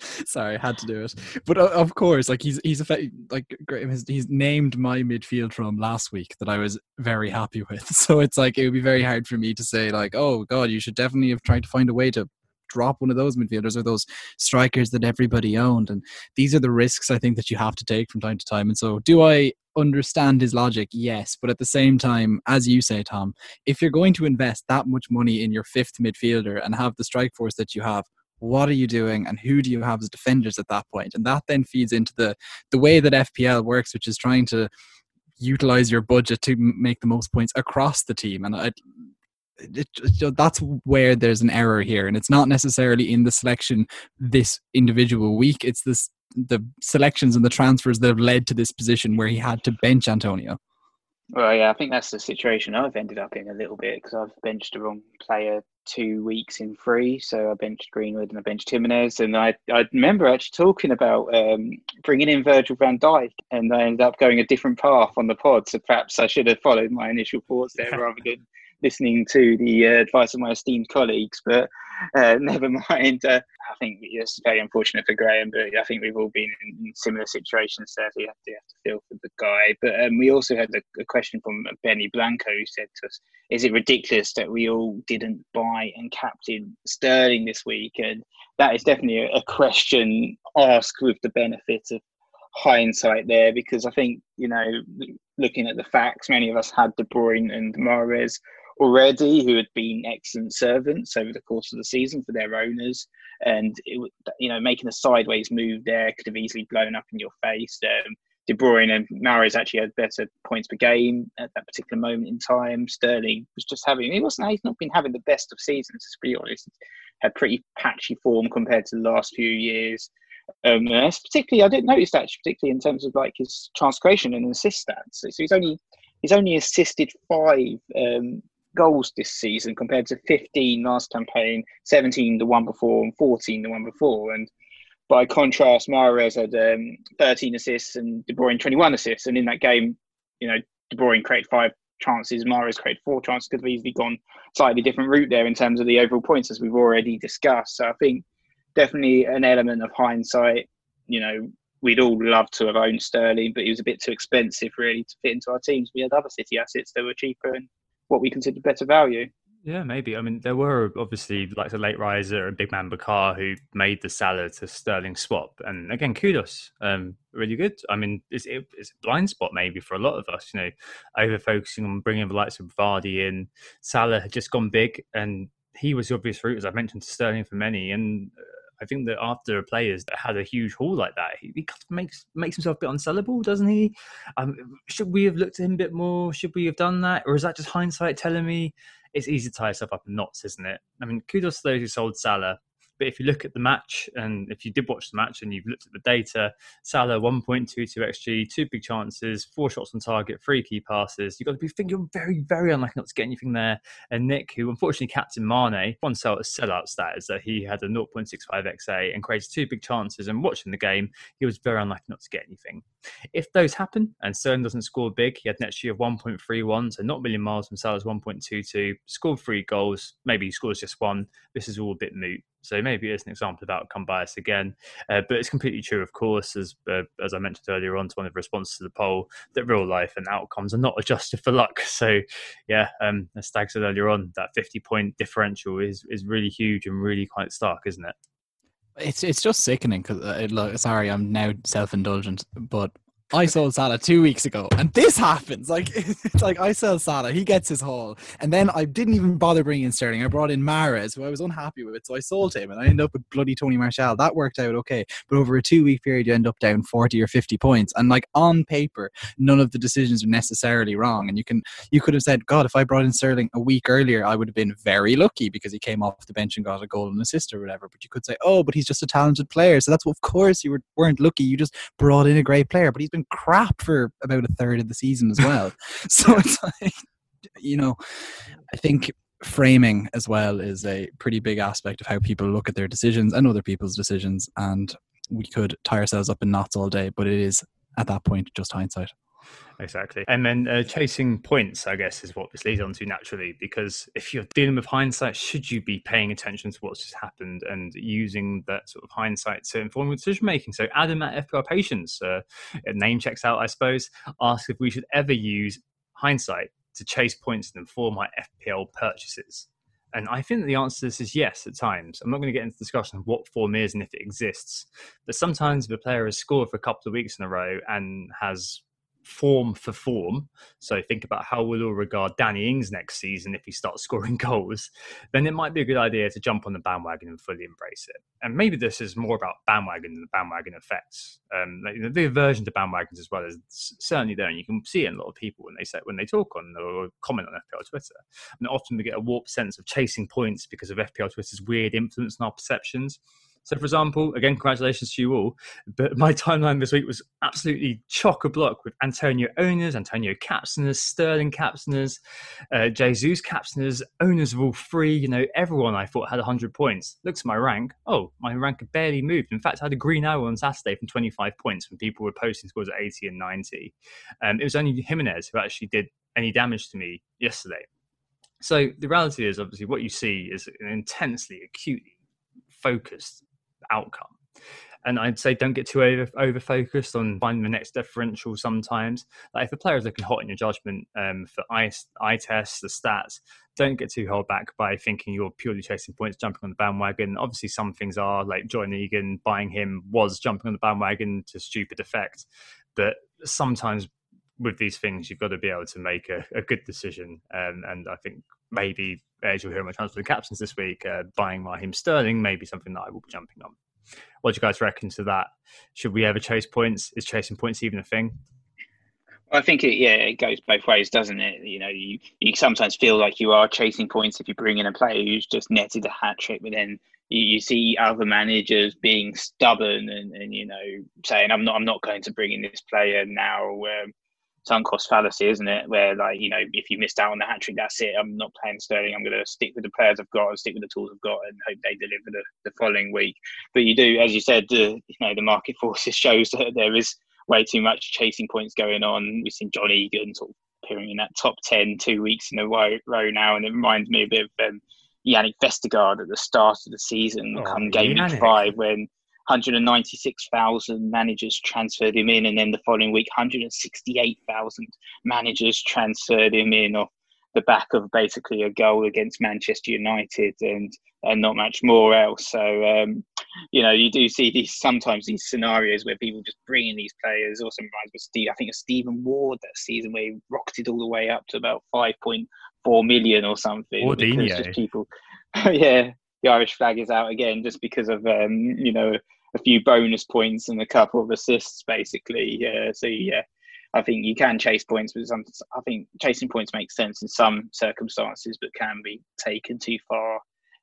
Sorry, I had to do it. But uh, of course, like he's he's a like great he's named my midfield from last week that I was very happy with. So it's like it would be very hard for me to say like, oh god, you should definitely have tried to find a way to drop one of those midfielders or those strikers that everybody owned. And these are the risks I think that you have to take from time to time. And so, do I understand his logic? Yes. But at the same time, as you say, Tom, if you're going to invest that much money in your fifth midfielder and have the strike force that you have, what are you doing and who do you have as defenders at that point and that then feeds into the the way that fpl works which is trying to utilize your budget to make the most points across the team and I, it, it, that's where there's an error here and it's not necessarily in the selection this individual week. It's this the selections and the transfers that have led to this position where he had to bench antonio. Well yeah i think that's the situation i've ended up in a little bit because i've benched the wrong player two weeks in three so i benched greenwood and i benched Jimenez and i i remember actually talking about um, bringing in virgil van dijk and i ended up going a different path on the pod so perhaps i should have followed my initial thoughts there rather than listening to the uh, advice of my esteemed colleagues, but uh, never mind. Uh, I think it's very unfortunate for Graham, but I think we've all been in similar situations. So you have to, you have to feel for the guy. But um, we also had a, a, question from Benny Blanco who said to us, Is it ridiculous that we all didn't buy and captain Sterling this week? And that is definitely a, a question asked with the benefit of hindsight there because I think, you know, looking at the facts, many of us had De Bruyne and Mahrez already who had been excellent servants over the course of the season for their owners. And, it, you know, making a sideways move there could have easily blown up in your face. Um, De Bruyne and Mahrez actually had better points per game at that particular moment in time. Sterling was just having, he wasn't, he's not been having the best of seasons, to be honest. Had pretty patchy form compared to the last few years. Um, particularly, I didn't notice that, particularly in terms of like his transcreation and assist stats. So he's only he's only assisted five um, goals this season compared to 15 last campaign, 17 the one before, and 14 the one before. And by contrast, Mahrez had um, 13 assists and De Bruyne 21 assists, and in that game, you know, De Bruyne created five chances, Mahrez created four chances. Could have easily gone slightly different route there in terms of the overall points, as we've already discussed. So I think definitely an element of hindsight. You know, we'd all love to have owned Sterling, but he was a bit too expensive really to fit into our teams. We had other City assets that were cheaper and what we considered better value. Yeah, maybe. I mean, there were obviously like the late riser and big man Bakar who made the Salah to Sterling swap, and again, kudos, um, really good. I mean, it's, it's a blind spot maybe for a lot of us, you know, over focusing on bringing the likes of Vardy in. Salah had just gone big, and he was the obvious route, as I mentioned, to Sterling for many, and I think that after a players that had a huge haul like that, he, he kind of makes makes himself a bit unsellable, doesn't he? Um, should we have looked at him a bit more? Should we have done that, or is that just hindsight telling me it's easy to tie yourself up in knots, isn't it? I mean, kudos to those who sold Salah. But if you look at the match, and if you did watch the match and you've looked at the data, Salah 1.22 XG, two big chances, four shots on target, three key passes. You've got to be thinking very, very unlikely not to get anything there. And Nick, who unfortunately captain Mane, one sell sellout stat is that he had a 0.65 XA and created two big chances. And watching the game, he was very unlikely not to get anything. If those happen and Sterling doesn't score big, he had an XG of 1.31, so not a million miles from Salah's 1.22, scored three goals, maybe he scores just one. This is all a bit moot. So maybe it's an example of outcome bias again, uh, but it's completely true, of course, as uh, as I mentioned earlier on to one of the responses to the poll, that real life and outcomes are not adjusted for luck. So yeah, um, as Stag said earlier on, that fifty point differential is is really huge and really quite stark, isn't it? It's it's just sickening because uh, sorry, I'm now self indulgent, but I sold Salah two weeks ago, and this happens. Like it's like I sell Salah, he gets his haul, and then I didn't even bother bringing in Sterling. I brought in Mahrez, who I was unhappy with, it, so I sold him, and I ended up with bloody Tony Martial. That worked out okay, but over a two week period, you end up down forty or fifty points, and like on paper, none of the decisions are necessarily wrong. And you can you could have said, God, if I brought in Sterling a week earlier, I would have been very lucky because he came off the bench and got a goal and assist or whatever. But you could say, oh, but he's just a talented player, so that's what, of course you were, weren't lucky. You just brought in a great player, but he's been crap for about a third of the season as well. so it's like, you know, I think framing as well is a pretty big aspect of how people look at their decisions and other people's decisions. And we could tie ourselves up in knots all day, but it is at that point just hindsight. Exactly. And then uh, chasing points, I guess, is what this leads on to naturally. Because if you're dealing with hindsight, should you be paying attention to what's just happened and using that sort of hindsight to inform your decision making? So, Adam at FPL Patience, uh, name checks out, I suppose, asks if we should ever use hindsight to chase points and inform our FPL purchases. And I think the answer to this is yes at times. I'm not going to get into discussion of what form is and if it exists. But sometimes if a player has scored for a couple of weeks in a row and has form for form. So think about how we'll all regard Danny Ings next season if he starts scoring goals. Then it might be a good idea to jump on the bandwagon and fully embrace it. And maybe this is more about bandwagon than the bandwagon effects. Um, like, you know, the aversion to bandwagons as well is certainly there, and you can see it in a lot of people when they say when they talk on or comment on FPL Twitter. And often we get a warped sense of chasing points because of FPL Twitter's weird influence on our perceptions. So, for example, again, congratulations to you all. But my timeline this week was absolutely chock a block with Antonio owners, Antonio captainers, Sterling captainers, uh, Jesus captainers, owners of all three. You know, everyone I thought had 100 points. Looks at my rank. Oh, my rank had barely moved. In fact, I had a green arrow on Saturday from 25 points when people were posting scores at 80 and 90. Um, it was only Jimenez who actually did any damage to me yesterday. So the reality is, obviously, what you see is an intensely, acutely focused outcome. And I'd say don't get too over, over focused on finding the next differential sometimes. Like if a player is looking hot in your judgment um, for eye, eye tests, the stats, don't get too held back by thinking you're purely chasing points, jumping on the bandwagon. Obviously, some things are like John Egan, buying him was jumping on the bandwagon to stupid effect. But sometimes with these things, you've got to be able to make a, a good decision. Um, and I think maybe, as you'll hear in my transfer captions this week, uh, buying Raheem Sterling may be something that I will be jumping on. What do you guys reckon to that? Should we ever chase points? Is chasing points even a thing? I think it, yeah, it goes both ways, doesn't it? You know, you, you sometimes feel like you are chasing points if you bring in a player who's just netted a hat trick, but then you, you see other managers being stubborn and, and you know saying, "I'm not, I'm not going to bring in this player now." Um, sunk cost fallacy, isn't it? Where like you know, if you missed out on the hat trick, that's it. I'm not playing Sterling. I'm going to stick with the players I've got, and stick with the tools I've got, and hope they deliver the, the following week. But you do, as you said, the you know the market forces shows that there is way too much chasing points going on. We've seen John Egan sort of appearing in that top 10 two weeks in a row, row now, and it reminds me a bit of um, Jannik Vestergaard at the start of the season, Oh, come game week five, when 196,000 managers transferred him in, and then the following week, 168,000 managers transferred him in off the back of basically a goal against Manchester United and and not much more else. So um, you know, you do see these sometimes these scenarios where people just bring in these players. Also reminds me of Steve, I think of Stephen Ward that season where he rocketed all the way up to about five point four million or something. because Wardinho. just people, yeah, the Irish flag is out again just because of um, you know a few bonus points and a couple of assists, basically. Yeah, so yeah. I think you can chase points, but some, I think chasing points makes sense in some circumstances, but can be taken too far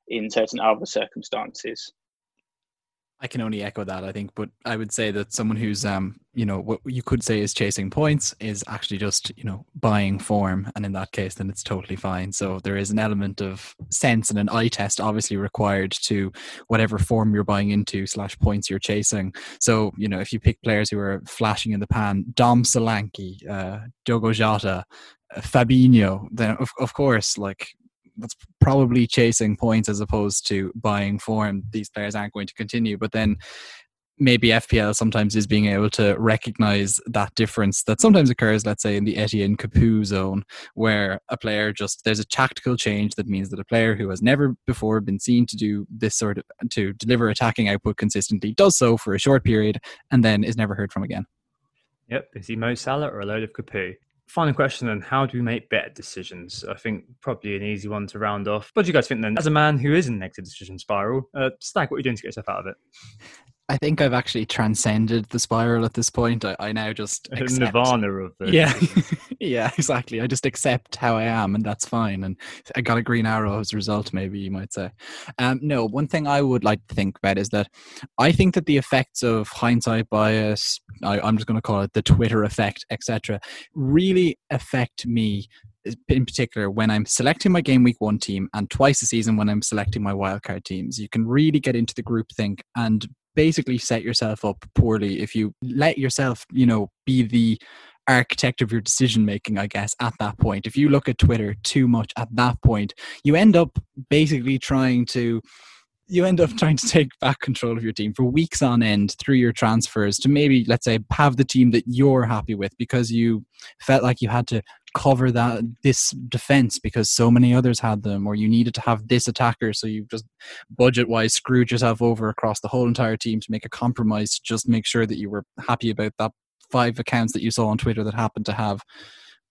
in certain other circumstances. I can only echo that, I think, but I would say that someone who's, um, you know, what you could say is chasing points is actually just, you know, buying form, and in that case, then it's totally fine. So there is an element of sense and an eye test, obviously required to whatever form you're buying into slash points you're chasing. So you know, if you pick players who are flashing in the pan, Dom Solanke, uh, Diogo Jota, uh, Fabinho, then of of course, like that's probably chasing points as opposed to buying form. These players aren't going to continue, but then maybe FPL sometimes is being able to recognize that difference that sometimes occurs, let's say in the Etienne Capoue zone, where a player just there's a tactical change that means that a player who has never before been seen to do this sort of to deliver attacking output consistently does so for a short period and then is never heard from again. Yep, is he Mo Salah or a load of Capoue? Final question then, how do we make better decisions? I think probably an easy one to round off. What do you guys think then? As a man who is in negative decision spiral, uh, Stag, what are you doing to get yourself out of it? I think I've actually transcended the spiral at this point. I, I now just accept. Nirvana of the Yeah, yeah, exactly. I just accept how I am, and that's fine. And I got a green arrow as a result, maybe you might say. Um, no, one thing I would like to think about is that I think that the effects of hindsight bias, I, I'm just going to call it the Twitter effect, etc., really affect me in particular when I'm selecting my game week one team and twice a season when I'm selecting my wildcard teams. You can really get into the group think and basically set yourself up poorly if you let yourself, you know, be the architect of your decision making, I guess, at that point. If you look at Twitter too much at that point, you end up basically trying to you end up trying to take back control of your team for weeks on end through your transfers to maybe let's say have the team that you're happy with because you felt like you had to cover that this defense because so many others had them or you needed to have this attacker so you just budget wise screwed yourself over across the whole entire team to make a compromise to just make sure that you were happy about that five accounts that you saw on Twitter that happened to have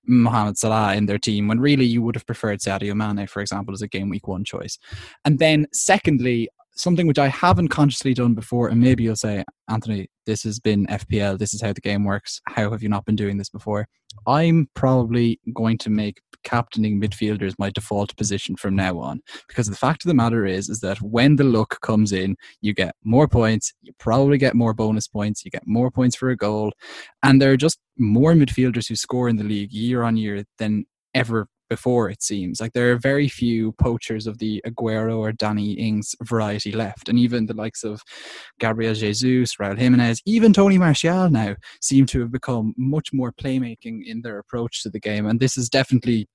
Mohamed Salah in their team when really you would have preferred Sadio Mane, for example, as a game week one choice. And then, secondly, something which I haven't consciously done before, and maybe you'll say, Anthony, this has been FPL, this is how the game works. How have you not been doing this before? I'm probably going to make captaining midfielders my default position from now on because the fact of the matter is is that when the luck comes in you get more points you probably get more bonus points you get more points for a goal and there are just more midfielders who score in the league year on year than ever before it seems like there are very few poachers of the Aguero or Danny Ings variety left and even the likes of Gabriel Jesus, Raul Jimenez, even Tony Martial now seem to have become much more playmaking in their approach to the game and this is definitely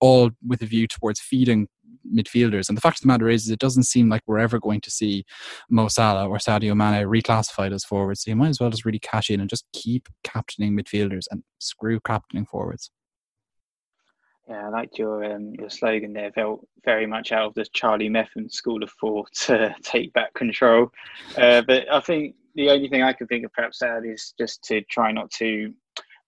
all with a view towards feeding midfielders. And the fact of the matter is, is it doesn't seem like we're ever going to see Mo Salah or Sadio Mane reclassified as forwards. So you might as well just really cash in and just keep captaining midfielders and screw captaining forwards. Yeah, I liked your um, your slogan there. Felt very much out of the Charlie Methven school of thought to take back control. Uh, but I think the only thing I could think of perhaps that is just to try not to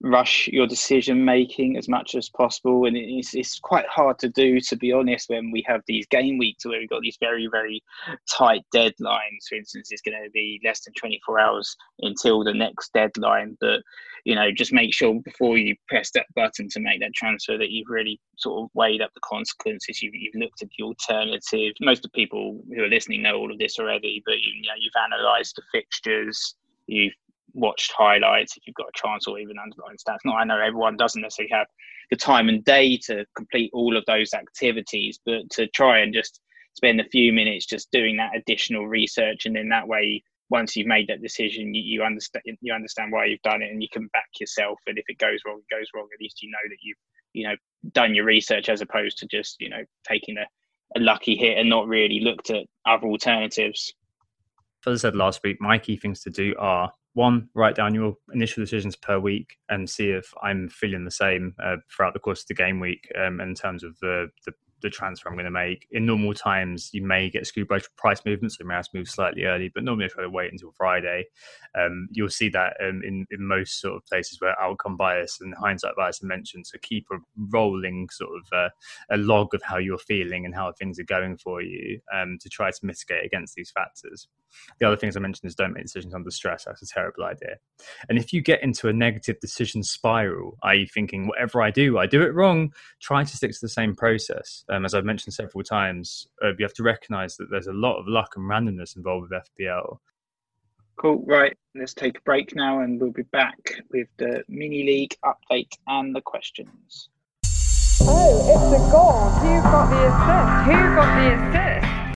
rush your decision making as much as possible. And it's, it's quite hard to do to be honest when we have these game weeks where we've got these very very tight deadlines. For instance it's going to be less than 24 hours until the next deadline. But you know just make sure before you press that button to make that transfer that you've really sort of weighed up the consequences. You've, you've looked at the alternatives most of the people who are listening know all of this already but you, you know you've analyzed the fixtures. You've watched highlights, if you've got a chance, or even underlying stats. Not I know everyone doesn't necessarily have the time and day to complete all of those activities, but to try and just spend a few minutes just doing that additional research, and then that way, once you've made that decision, you, you understand you understand why you've done it, and you can back yourself. And if it goes wrong, it goes wrong. At least you know that you've you know done your research as opposed to just you know taking a, a lucky hit and not really looked at other alternatives. As I said last week, my key things to do are one, write down your initial decisions per week and see if I'm feeling the same uh, throughout the course of the game week um, in terms of the, the the transfer I'm going to make. In normal times, you may get screwed by price movements, so you may have to move slightly early, but normally I try to wait until Friday. Um, you'll see that um, in, in most sort of places where outcome bias and hindsight bias are mentioned. So keep a rolling sort of uh, a log of how you're feeling and how things are going for you um, to try to mitigate against these factors. The other things I mentioned is don't make decisions under stress. That's a terrible idea. And if you get into a negative decision spiral, i.e., thinking whatever I do, I do it wrong, try to stick to the same process um, as I've mentioned several times, uh, you have to recognise that there's a lot of luck and randomness involved with FPL. Cool. Right. Let's take a break now, and we'll be back with the mini league update and the questions. Oh, it's a goal. Who got the assist? Who got the assist?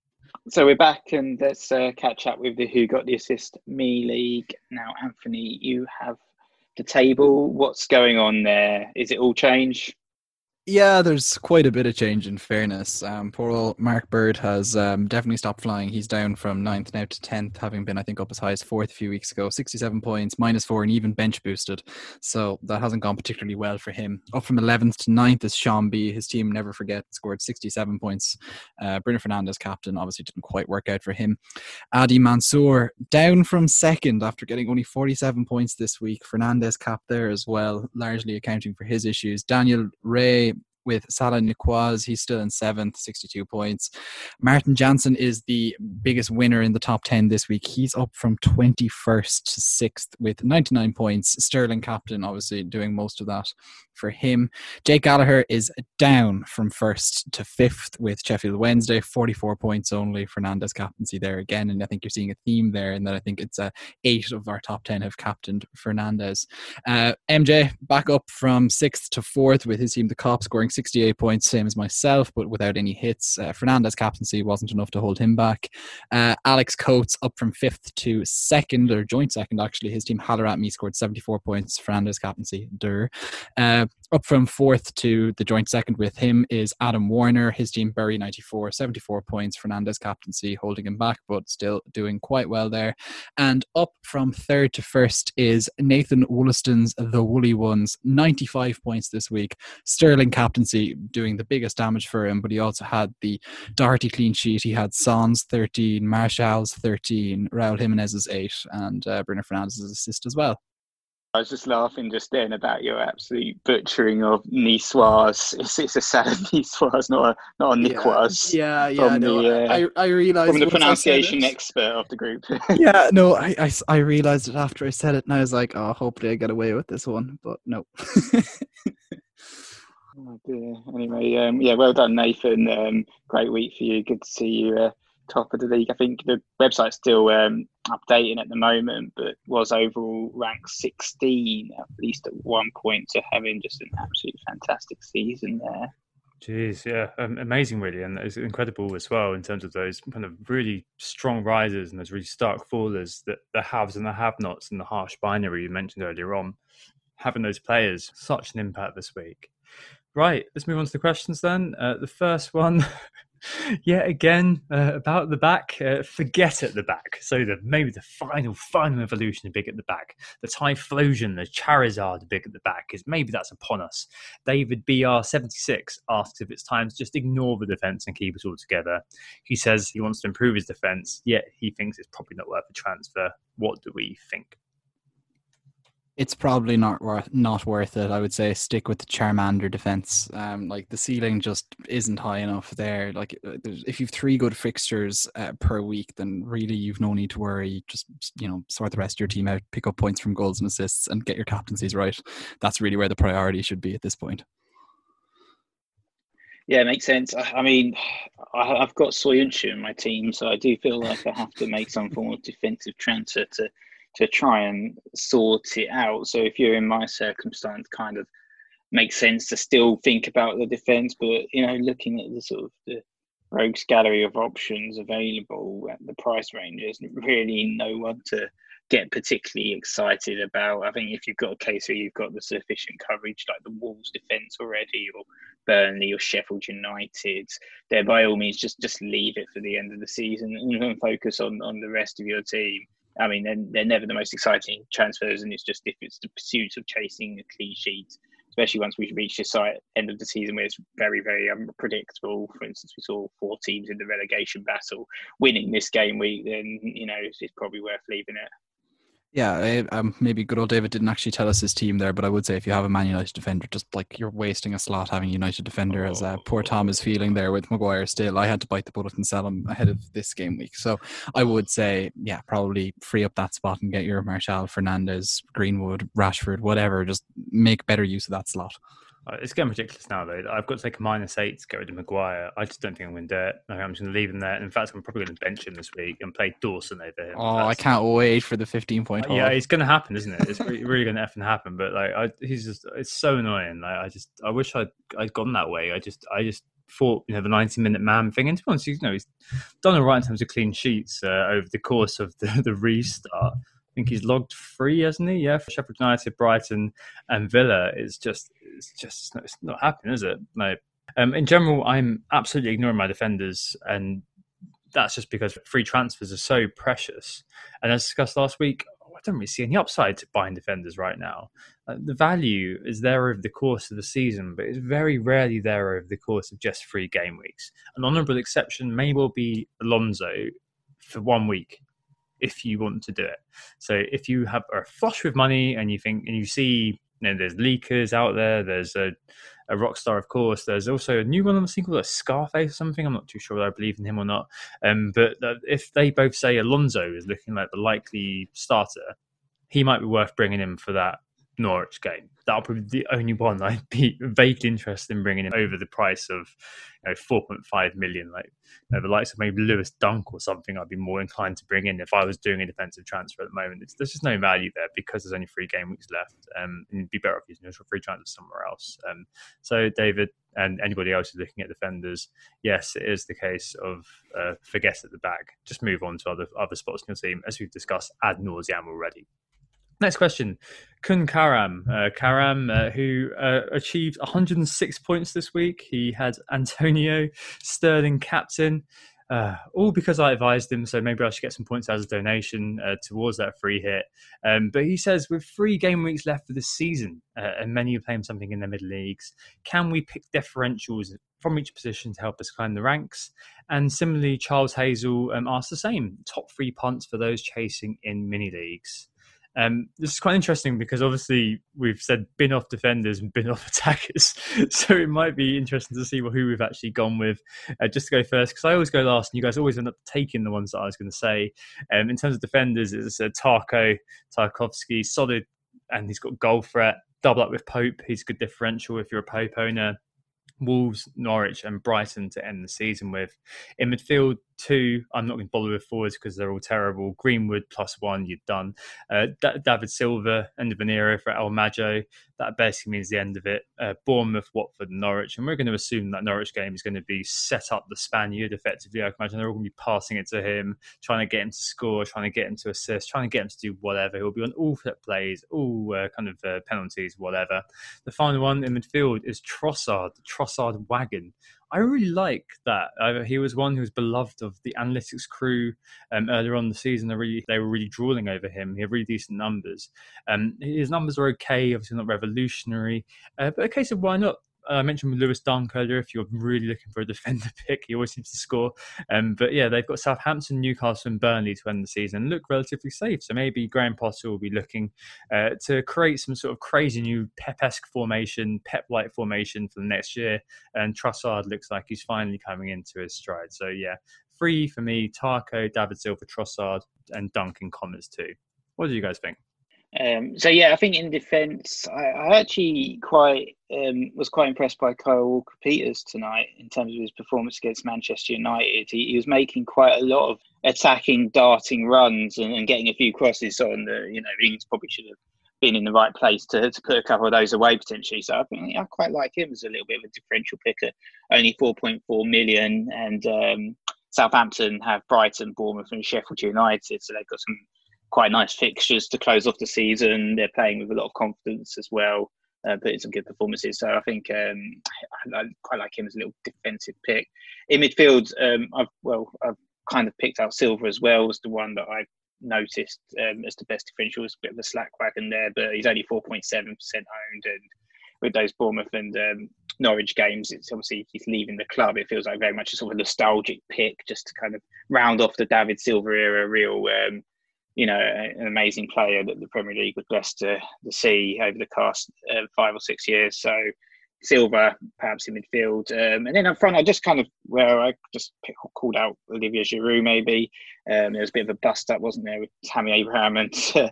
So we're back, and let's uh, catch up with the Who Got the Assist Me league. Now, Anthony, you have the table. What's going on there? Is it all change? Yeah, there's quite a bit of change in fairness. Um, poor old Mark Bird has um, definitely stopped flying. He's down from ninth now to 10th, having been, I think, up as high as fourth a few weeks ago. 67 points, minus four, and even bench boosted. So that hasn't gone particularly well for him. Up from 11th to 9th is Sean B. His team, never forget, scored 67 points. Uh, Bruno Fernandes, captain, obviously didn't quite work out for him. Adi Mansour, down from second after getting only 47 points this week. Fernandes cap there as well, largely accounting for his issues. Daniel Ray with Salah Niquaz. He's still in seventh, 62 points. Martin Jansen is the biggest winner in the top 10 this week. He's up from 21st to 6th with 99 points. Sterling captain, obviously, doing most of that for him. Jake Gallagher is down from first to fifth with Sheffield Wednesday, 44 points only. Fernandes captaincy there again. And I think you're seeing a theme there in that I think it's uh, eight of our top 10 have captained Fernandes. Uh, MJ back up from sixth to fourth with his team, the Kop, scoring 68 points, same as myself, but without any hits. Uh, Fernandes captaincy wasn't enough to hold him back. Uh, Alex Coates up from fifth to second, or joint second actually. His team Halloran Me scored 74 points. Fernandes captaincy, der. Uh, up from fourth to the joint second with him is Adam Warner. His team Bury 94, 74 points. Fernandes captaincy holding him back, but still doing quite well there. And up from third to first is Nathan Wollaston's The Woolly Ones, 95 points this week. Sterling captaincy doing the biggest damage for him, but he also had the Doherty clean sheet. He had Son's 13, Martial's 13, Raul Jimenez's 8, and uh, Bruno Fernandes's assist as well. I was just laughing just then about your absolute butchering of Niçoise. It's, it's a sad Niçoise, not a not a Nicoise. Yeah, yeah. yeah no, the, uh, I I realized from the pronunciation expert of the group. yeah, no, I, I I realized it after I said it, and I was like, oh, hopefully I get away with this one, but no. oh dear. Anyway, um, yeah, well done, Nathan. Um, great week for you. Good to see you. Uh, top of the league. I think the website's still um, updating at the moment, but was overall ranked 16 at least at one point. So having just an absolutely fantastic season there. Jeez, yeah, um, amazing, really, and it's incredible as well in terms of those kind of really strong risers and those really stark fallers, that the haves and the have-nots and the harsh binary you mentioned earlier on. Having those players such an impact this week. Right, let's move on to the questions then. Uh, the first one yet again uh, about the back. Uh, forget at the back. So the maybe the final final evolution of big at the back. The Typhlosion, the Charizard big at the back is maybe that's upon us. David BR seventy six asks if it's time to just ignore the defense and keep it all together. He says he wants to improve his defense, yet he thinks it's probably not worth a transfer. What do we think? It's probably not worth not worth it. I would say stick with the Charmander defense. Um, like the ceiling just isn't high enough there. Like uh, if you've three good fixtures uh, per week, then really you've no need to worry. Just you know sort the rest of your team out, pick up points from goals and assists, and get your captaincies right. That's really where the priority should be at this point. Yeah, makes sense. I mean, I've got Soyuncu in my team, so I do feel like I have to make some form of defensive transfer to to try and sort it out. So if you're in my circumstance, kind of makes sense to still think about the defence, but you know, looking at the sort of the rogues gallery of options available at the price range, there's really no one to get particularly excited about. I think if you've got a case where you've got the sufficient coverage, like the Wolves defence already, or Burnley or Sheffield United, then by all means just just leave it for the end of the season and focus on on the rest of your team. I mean, they're, they're never the most exciting transfers, and it's just if it's the pursuit of chasing a clean sheet, especially once we reach the side, end of the season where it's very, very unpredictable. For instance, we saw four teams in the relegation battle winning this game week, then, you know, it's, it's probably worth leaving it. Yeah, um, maybe good old David didn't actually tell us his team there, but I would say if you have a Man United defender, just like you're wasting a slot having United defender, as uh, poor Tom is feeling there with Maguire still. I had to bite the bullet and sell him ahead of this game week. So I would say, yeah, probably free up that spot and get your Martial, Fernandes, Greenwood, Rashford, whatever. Just make better use of that slot. Uh, it's getting ridiculous now, though. I've got to take a minus eight to get rid of Maguire. I just don't think I'm going to do it. I'm just going to leave him there. In fact, I'm probably going to bench him this week and play Dawson over him. Oh, I can't wait for the 15 point. Uh, yeah, it's going to happen, isn't it? It's really, really going to effing happen. But like, I, he's just, it's so annoying. Like, I just, I wish I'd, I'd gone that way. I just, I just thought, you know, the 90 minute man thing. And to be honest, you know, he's done all right in terms of clean sheets uh, over the course of the, the restart. I think he's logged three, hasn't he? Yeah, for Sheffield United, Brighton, and Villa. It's just, it's just, it's not happening, is it? No. Um, in general, I'm absolutely ignoring my defenders, and that's just because free transfers are so precious. And as discussed last week, I don't really see any upside to buying defenders right now. Uh, the value is there over the course of the season, but it's very rarely there over the course of just three game weeks. An honourable exception may well be Alonso for one week if you want to do it. So if you have are flush with money and you think and you see you know, there's leakers out there, there's a a rock star, of course. There's also a new one I'm seeing called a Scarface or something. I'm not too sure whether I believe in him or not. Um, but if they both say Alonso is looking like the likely starter, he might be worth bringing him for that Norwich game. That'll probably be the only one I'd be vaguely interested in bringing him over the price of know, 4.5 million. Like you know, the likes of maybe Lewis Dunk or something, I'd be more inclined to bring in if I was doing a defensive transfer at the moment. It's, there's just no value there because there's only three game weeks left, um, and you'd be better off using your free transfer somewhere else. Um, so, David and anybody else who's looking at defenders, yes, it is the case of uh, forget at the back. Just move on to other other spots in your team, as we've discussed ad nauseam already. Next question. Kun Karam, uh, Karam, uh, who uh, achieved 106 points this week. He had Antonio Sterling captain, uh, all because I advised him. So maybe I should get some points as a donation uh, towards that free hit. Um, but he says, with three game weeks left for this season, uh, and many are playing something in their mid leagues, can we pick differentials from each position to help us climb the ranks? And similarly, Charles Hazel um, asked the same top three punts for those chasing in mini leagues. Um, this is quite interesting because obviously we've said bin off defenders and bin off attackers, so it might be interesting to see who we've actually gone with. Uh, just to go first, because I always go last, and you guys always end up taking the ones that I was going to say. Um, in terms of defenders, it's uh, Tarko Tarkowski, solid, and he's got goal threat. Double up with Pope, he's a good differential if you're a Pope owner. Wolves, Norwich, and Brighton to end the season with. In midfield, two. I'm not going to bother with forwards because they're all terrible. Greenwood plus one, you've done. Uh, D- David of an era for El Mago. That basically means the end of it. Uh, Bournemouth, Watford, Norwich. And we're going to assume that Norwich game is going to be set up the Spaniard effectively. I can imagine they're all going to be passing it to him, trying to get him to score, trying to get him to assist, trying to get him to do whatever. He'll be on all plays, all uh, kind of uh, penalties, whatever. The final one in midfield is Trossard, the Trossard wagon. I really like that. Uh, he was one who was beloved of the analytics crew um, earlier on the season. They really they were really drooling over him. He had really decent numbers. Um, his numbers are okay, obviously not revolutionary, uh, but a case of why not I mentioned Lewis Dunk earlier. If you're really looking for a defender pick, he always seems to score. Um, but yeah, they've got Southampton, Newcastle, and Burnley to end the season. Look relatively safe. So maybe Graham Potter will be looking uh, to create some sort of crazy new Pep-esque formation, Pep-like formation for the next year. And Trossard looks like he's finally coming into his stride. So yeah, free for me: Tarko, David Silva, Trossard, and Duncan Comets too. What do you guys think? Um, so yeah, I think in defence, I, I actually quite um, was quite impressed by Kyle Walker Peters tonight in terms of his performance against Manchester United. He, he was making quite a lot of attacking, darting runs and, and, getting a few crosses on. The you know, Ings probably should have been in the right place to, to put a couple of those away potentially. So I think I quite like him as a little bit of a differential picker. Only four point four million, and um, Southampton have Brighton, Bournemouth, and Sheffield United, so they've got some quite nice fixtures to close off the season. They're playing with a lot of confidence as well, uh, putting some good performances. So I think um, I, I, quite like him as a little defensive pick. In midfield, um, I've well, I've kind of picked out Silva as well as the one that I noticed um, as the best differential. It's a bit of a slack wagon there, but he's only 4.7% owned. And with those Bournemouth and um, Norwich games, it's obviously he's leaving the club. It feels like very much a sort of nostalgic pick just to kind of round off the David Silva era, real um, you know, an amazing player that the Premier League was blessed to, to see over the past uh, five or six years. So Silva, perhaps in midfield, um, and then up front, I just kind of where I just called out Olivier Giroud. Maybe um, there was a bit of a bust up, wasn't there, with Tammy Abraham and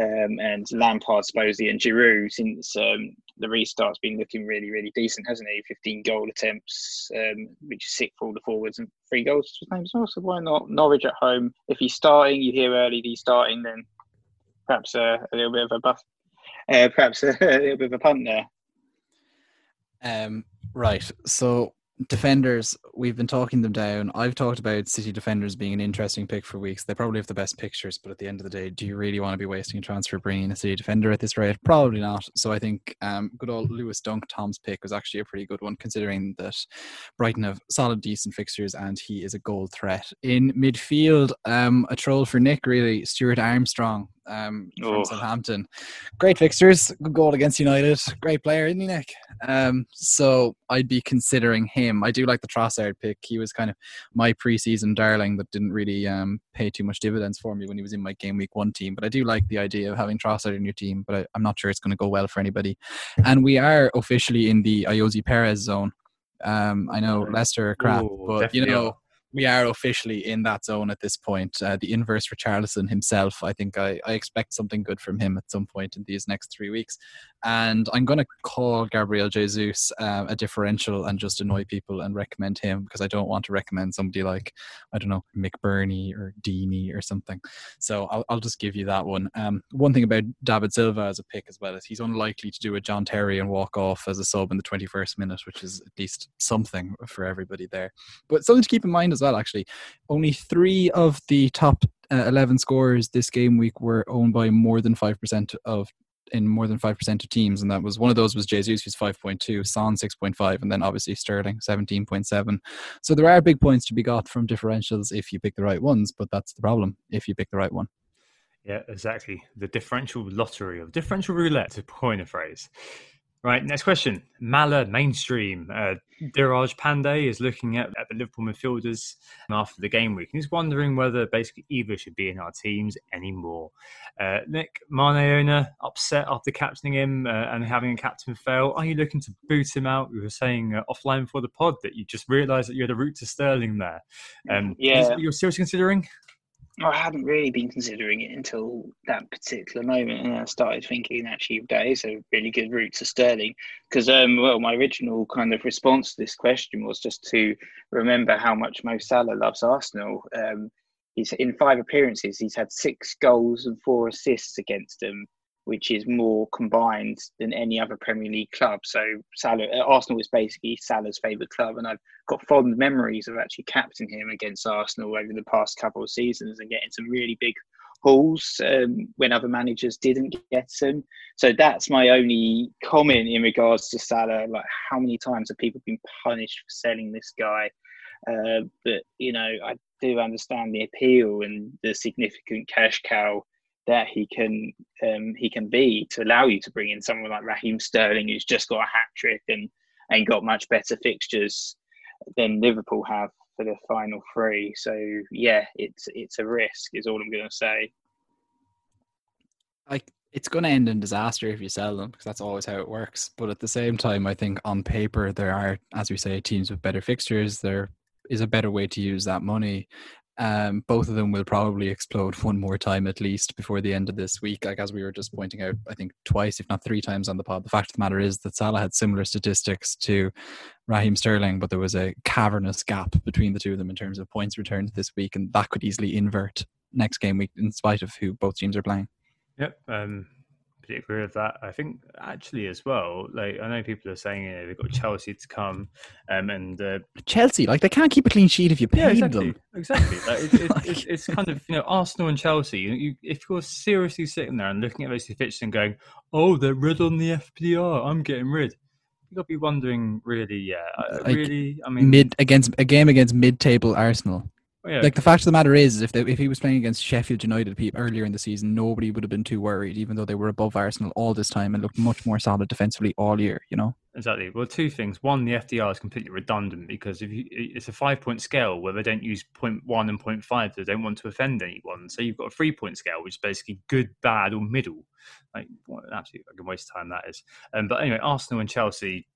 um, and Lampard supposedly, and Giroud since um, the restart's been looking really, really decent, hasn't he? 15 goal attempts, um, which is sick for all the forwards, and three goals his as well. So why not Norwich at home? If he's starting, you hear early he's starting, then perhaps uh, a little bit of a buff, uh, perhaps a, a, little bit of a punt there. Um, right. So defenders, we've been talking them down. I've talked about City defenders being an interesting pick for weeks. They probably have the best pictures, but at the end of the day, do you really want to be wasting a transfer bringing a City defender at this rate? Probably not. So I think um, good old Lewis Dunk, Tom's pick, was actually a pretty good one, considering that Brighton have solid, decent fixtures and he is a goal threat. In midfield, um, a troll for Nick, really, Stuart Armstrong um, from oh. Southampton. Great fixtures, good goal against United. Great player, isn't he, Nick? Um, so I'd be considering him. I do like the Trossard pick. He was kind of my preseason darling that didn't really um, pay too much dividends for me when he was in my game week one team. But I do like the idea of having Trossard in your team, but I, am not sure it's going to go well for anybody. And we are officially in the Ayoze Perez zone. Um, I know Leicester are crap, Ooh, but you know we are officially in that zone at this point. Uh, the inverse for Richarlison himself, I think I, I expect something good from him at some point in these next three weeks. And I'm going to call Gabriel Jesus uh, a differential and just annoy people and recommend him because I don't want to recommend somebody like, I don't know, McBurnie or Deeney or something. So I'll, I'll just give you that one. Um, one thing about David Silva as a pick as well is he's unlikely to do a John Terry and walk off as a sub in the 21st minute, which is at least something for everybody there. But something to keep in mind as well, actually. Only three of the top uh, 11 scorers this game week were owned by more than 5% of in more than 5% of teams and that was one of those was Jesus who's 5.2 Son 6.5 and then obviously Sterling 17.7 so there are big points to be got from differentials if you pick the right ones but that's the problem if you pick the right one. Yeah exactly. The differential lottery of differential roulette to coin a phrase Right, next question. Mala mainstream. Uh, Diraj Pandey is looking at, at the Liverpool midfielders after the game week. He's wondering whether basically either should be in our teams anymore. Uh, Nick Mane upset after captaining him uh, and having a captain fail. Are you looking to boot him out? We were saying uh, offline for the pod that you just realised that you had a route to Sterling there. Um, yeah, you're seriously considering? I hadn't really been considering it until that particular moment, and I started thinking actually that is a really good route to Sterling. Because, um, well, my original kind of response to this question was just to remember how much Mo Salah loves Arsenal. Um, he's in five appearances, he's had six goals and four assists against them which is more combined than any other Premier League club. So Salah, uh, Arsenal is basically Salah's favourite club, and I've got fond memories of actually captaining him against Arsenal over the past couple of seasons and getting some really big hauls um, when other managers didn't get them. So that's my only comment in regards to Salah. Like, how many times have people been punished for selling this guy? Uh, but you know, I do understand the appeal and the significant cash cow that he can um, he can be to allow you to bring in someone like Raheem Sterling who's just got a hat trick and and got much better fixtures than Liverpool have for the final three. So yeah, it's it's a risk is all I'm going to say. Like it's going to end in disaster if you sell them because that's always how it works. But at the same time, I think on paper there are, as we say, teams with better fixtures. There is a better way to use that money Um, both of them will probably explode one more time at least before the end of this week. Like as we were just pointing out, I think twice, if not three times on the pod. The fact of the matter is that Salah had similar statistics to Raheem Sterling, but there was a cavernous gap between the two of them in terms of points returned this week, and that could easily invert next game week in spite of who both teams are playing. Yep. Um, agree with that. I think actually as well, like I know people are saying you know, they've got Chelsea to come, um, and uh, Chelsea, like they can't keep a clean sheet if you paid yeah, exactly, them. exactly. Like, it, it, it's, it's kind of you know Arsenal and Chelsea. You, you, if you're seriously sitting there and looking at those fixtures and going, "Oh, they're rid on the FDR. I'm getting rid." You got to be wondering, really, yeah, Like, really. I mean, Mid against a game against mid-table Arsenal. Yeah, Like the fact of the matter is, if they, if he was playing against Sheffield United earlier in the season, nobody would have been too worried, even though they were above Arsenal all this time and looked much more solid defensively all year. You know, Exactly. Well, two things. One, the FDR is completely redundant because if you, it's a five-point scale where they don't use point one and point five, they don't want to offend anyone. So you've got a three-point scale, which is basically good, bad, or middle. Like what an absolute fucking waste of time that is. Um, but anyway, Arsenal and Chelsea,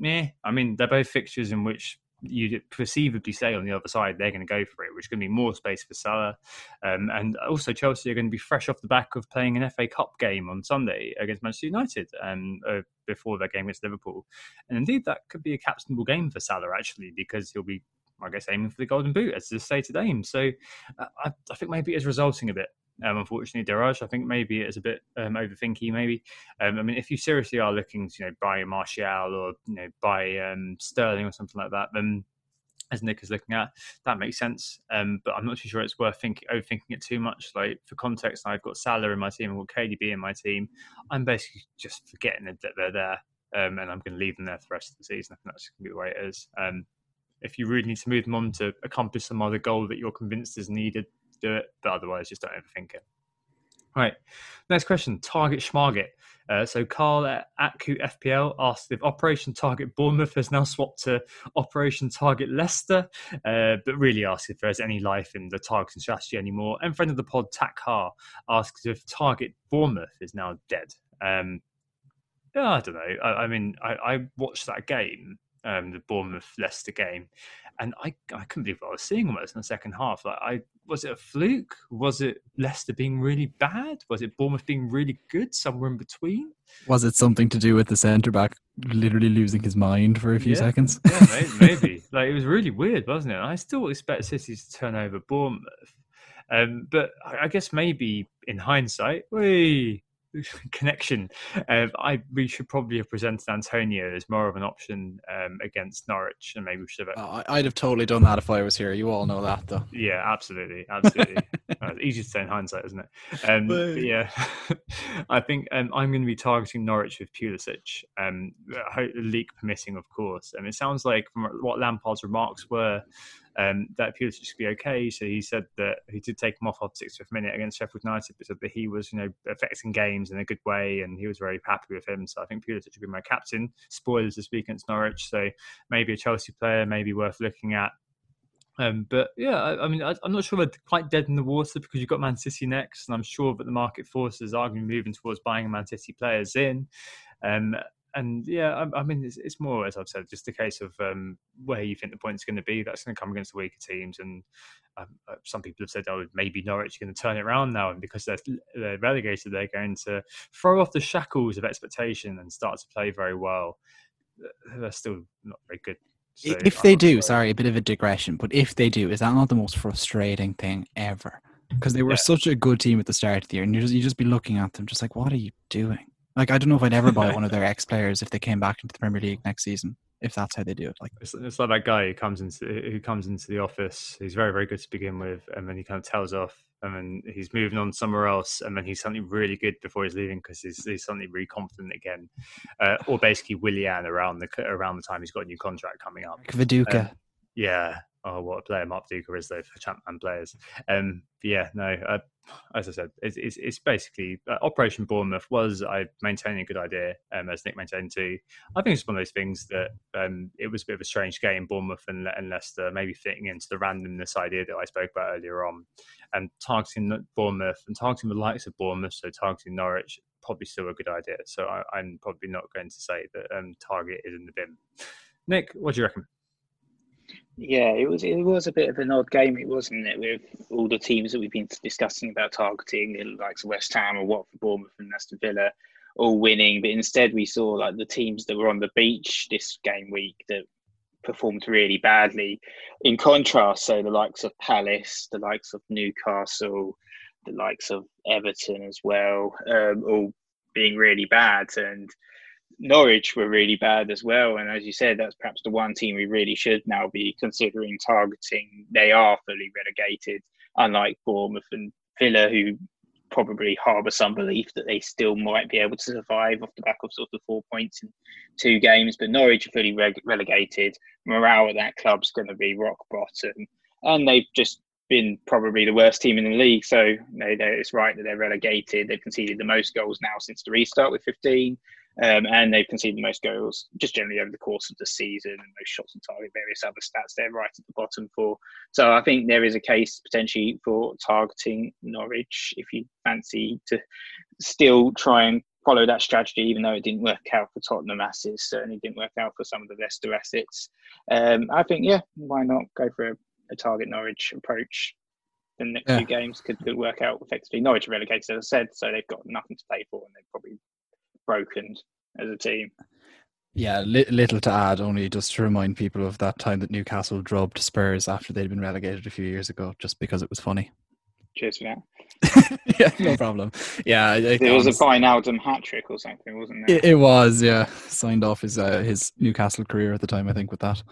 yeah. I mean, they're both fixtures in which you perceivably say on the other side they're going to go for it, which is going to be more space for Salah. Um, and also Chelsea are going to be fresh off the back of playing an FA Cup game on Sunday against Manchester United um, uh, before their game against Liverpool. And indeed, that could be a captainable game for Salah actually, because he'll be. I guess aiming for the golden boot as his stated aim. So uh, I, I think maybe it's resulting a bit um, unfortunately, Daraj. I think maybe it's a bit um, overthinky. Maybe um, I mean, if you seriously are looking to you know buy a Martial or you know buy um, Sterling or something like that, then as Nick is looking at, that makes sense. Um, but I'm not too sure it's worth thinking overthinking it too much. Like for context, I've got Salah in my team, I've got KDB in my team. I'm basically just forgetting that they're there, um, and I'm going to leave them there for the rest of the season. I think that's going to be the way it is. Um, if you really need to move them on to accomplish some other goal that you're convinced is needed, do it. But otherwise, just don't overthink it. Right. Next question. Target Schmarget. Uh, so Carl at Atku FPL asked if Operation Target Bournemouth has now swapped to Operation Target Leicester, uh, but really asks if there's any life in the targeting strategy anymore. And friend of the pod, Tak Har, asks if Target Bournemouth is now dead. Um, yeah, I don't know. I, I mean, I, I watched that game, um, the Bournemouth Leicester game, and I, I couldn't believe what I was seeing almost in the second half. Like, I was it a fluke? Was it Leicester being really bad? Was it Bournemouth being really good? Somewhere in between? was it something to do with the centre back literally losing his mind for a few Yeah. seconds? Yeah, maybe, maybe. Like it was really weird, wasn't it? I still expect City to turn over Bournemouth, um, but I I guess maybe in hindsight, we connection. Um, I we should probably have presented Antonio as more of an option um, against Norwich, and maybe we should have. Oh, I'd have totally done that if I was here. You all know that, though. Yeah, absolutely, absolutely. uh, it's easy to say in hindsight, isn't it? Um, but yeah, I think um, I'm going to be targeting Norwich with Pulisic, um, leak permitting, of course. And it sounds like from what Lampard's remarks were um, that Pulisic should be okay. So he said that he did take him off after 65th minute against Sheffield United, but said that he was, you know, affecting games in a good way, and he was very happy with him. So I think Pulisic should be my captain. Spoilers this week against Norwich, so maybe a Chelsea player, maybe worth looking at. Um, but yeah, I, I mean, I, I'm not sure they're quite dead in the water because you've got Man City next, and I'm sure that the market forces are going to be moving towards buying Man City players in. Um, and yeah, I, I mean, it's, it's more as I've said, just a case of um, where you think the point's going to be. That's going to come against the weaker teams, and um, uh, some people have said, "Oh, maybe Norwich are going to turn it around now," and because they're, they're relegated, they're going to throw off the shackles of expectation and start to play very well. They're still not very good. So if I'm they do, sure. sorry, a bit of a digression, but if they do, is that not the most frustrating thing ever? Because they were Yeah. such a good team at the start of the year, and you just you just be looking at them, just like, what are you doing? Like, I don't know if I'd ever buy one of their ex players if they came back into the Premier League next season. If that's how they do it, like, It's, it's like that guy who comes into who comes into the office. He's very very good to begin with, and then he kind of tells off, and then he's moving on somewhere else, and then he's suddenly really good before he's leaving because he's, he's suddenly really confident again, uh, or basically Willian around the around the time he's got a new contract coming up. Viduka. Um, Yeah. Oh, what a player Mark Duker is though for Champman players. Um, yeah, no. Uh, as I said, it's it's, it's basically uh, Operation Bournemouth was I maintaining a good idea, um, as Nick maintained too. I think it's one of those things that um, it was a bit of a strange game, Bournemouth and, and Leicester, maybe fitting into the randomness idea that I spoke about earlier on, and targeting Bournemouth and targeting the likes of Bournemouth, so targeting Norwich, probably still a good idea. So I, I'm probably not going to say that um, target is in the bin. Nick, what do you reckon? Yeah, it was it was a bit of an odd game, it wasn't it, with all the teams that we've been discussing about targeting, like West Ham or Watford, Bournemouth, and Aston Villa, all winning. But instead, we saw like the teams that were on the beach this game week that performed really badly. In contrast, so the likes of Palace, the likes of Newcastle, the likes of Everton as well, um, all being really bad. And Norwich were really bad as well. And as you said, that's perhaps the one team we really should now be considering targeting. They are fully relegated, unlike Bournemouth and Villa, who probably harbour some belief that they still might be able to survive off the back of sort of four points in two games. But Norwich are fully relegated. Morale at that club's going to be rock bottom. And they've just been probably the worst team in the league. So they, it's right that they're relegated. They've conceded the most goals now since the restart with 15. Um, and they've conceded the most goals just generally over the course of the season and most shots on target, various other stats they're right at the bottom for. So I think there is a case potentially for targeting Norwich if you fancy to still try and follow that strategy, even though it didn't work out for Tottenham assets, certainly didn't work out for some of the Leicester assets. Um, I think, yeah, why not go for a, a target Norwich approach? The next yeah. few games could, could work out effectively. Norwich are relegated, as I said, so they've got nothing to play for, and they've probably broken as a team. Yeah, li- little to add, only just to remind people of that time that Newcastle drubbed Spurs after they'd been relegated a few years ago, just because it was funny. Cheers for that. yeah, no problem. Yeah, it, there was a Wijnaldum hat trick or something, wasn't there? It, it was, yeah. Signed off his uh, his Newcastle career at the time, I think, with that.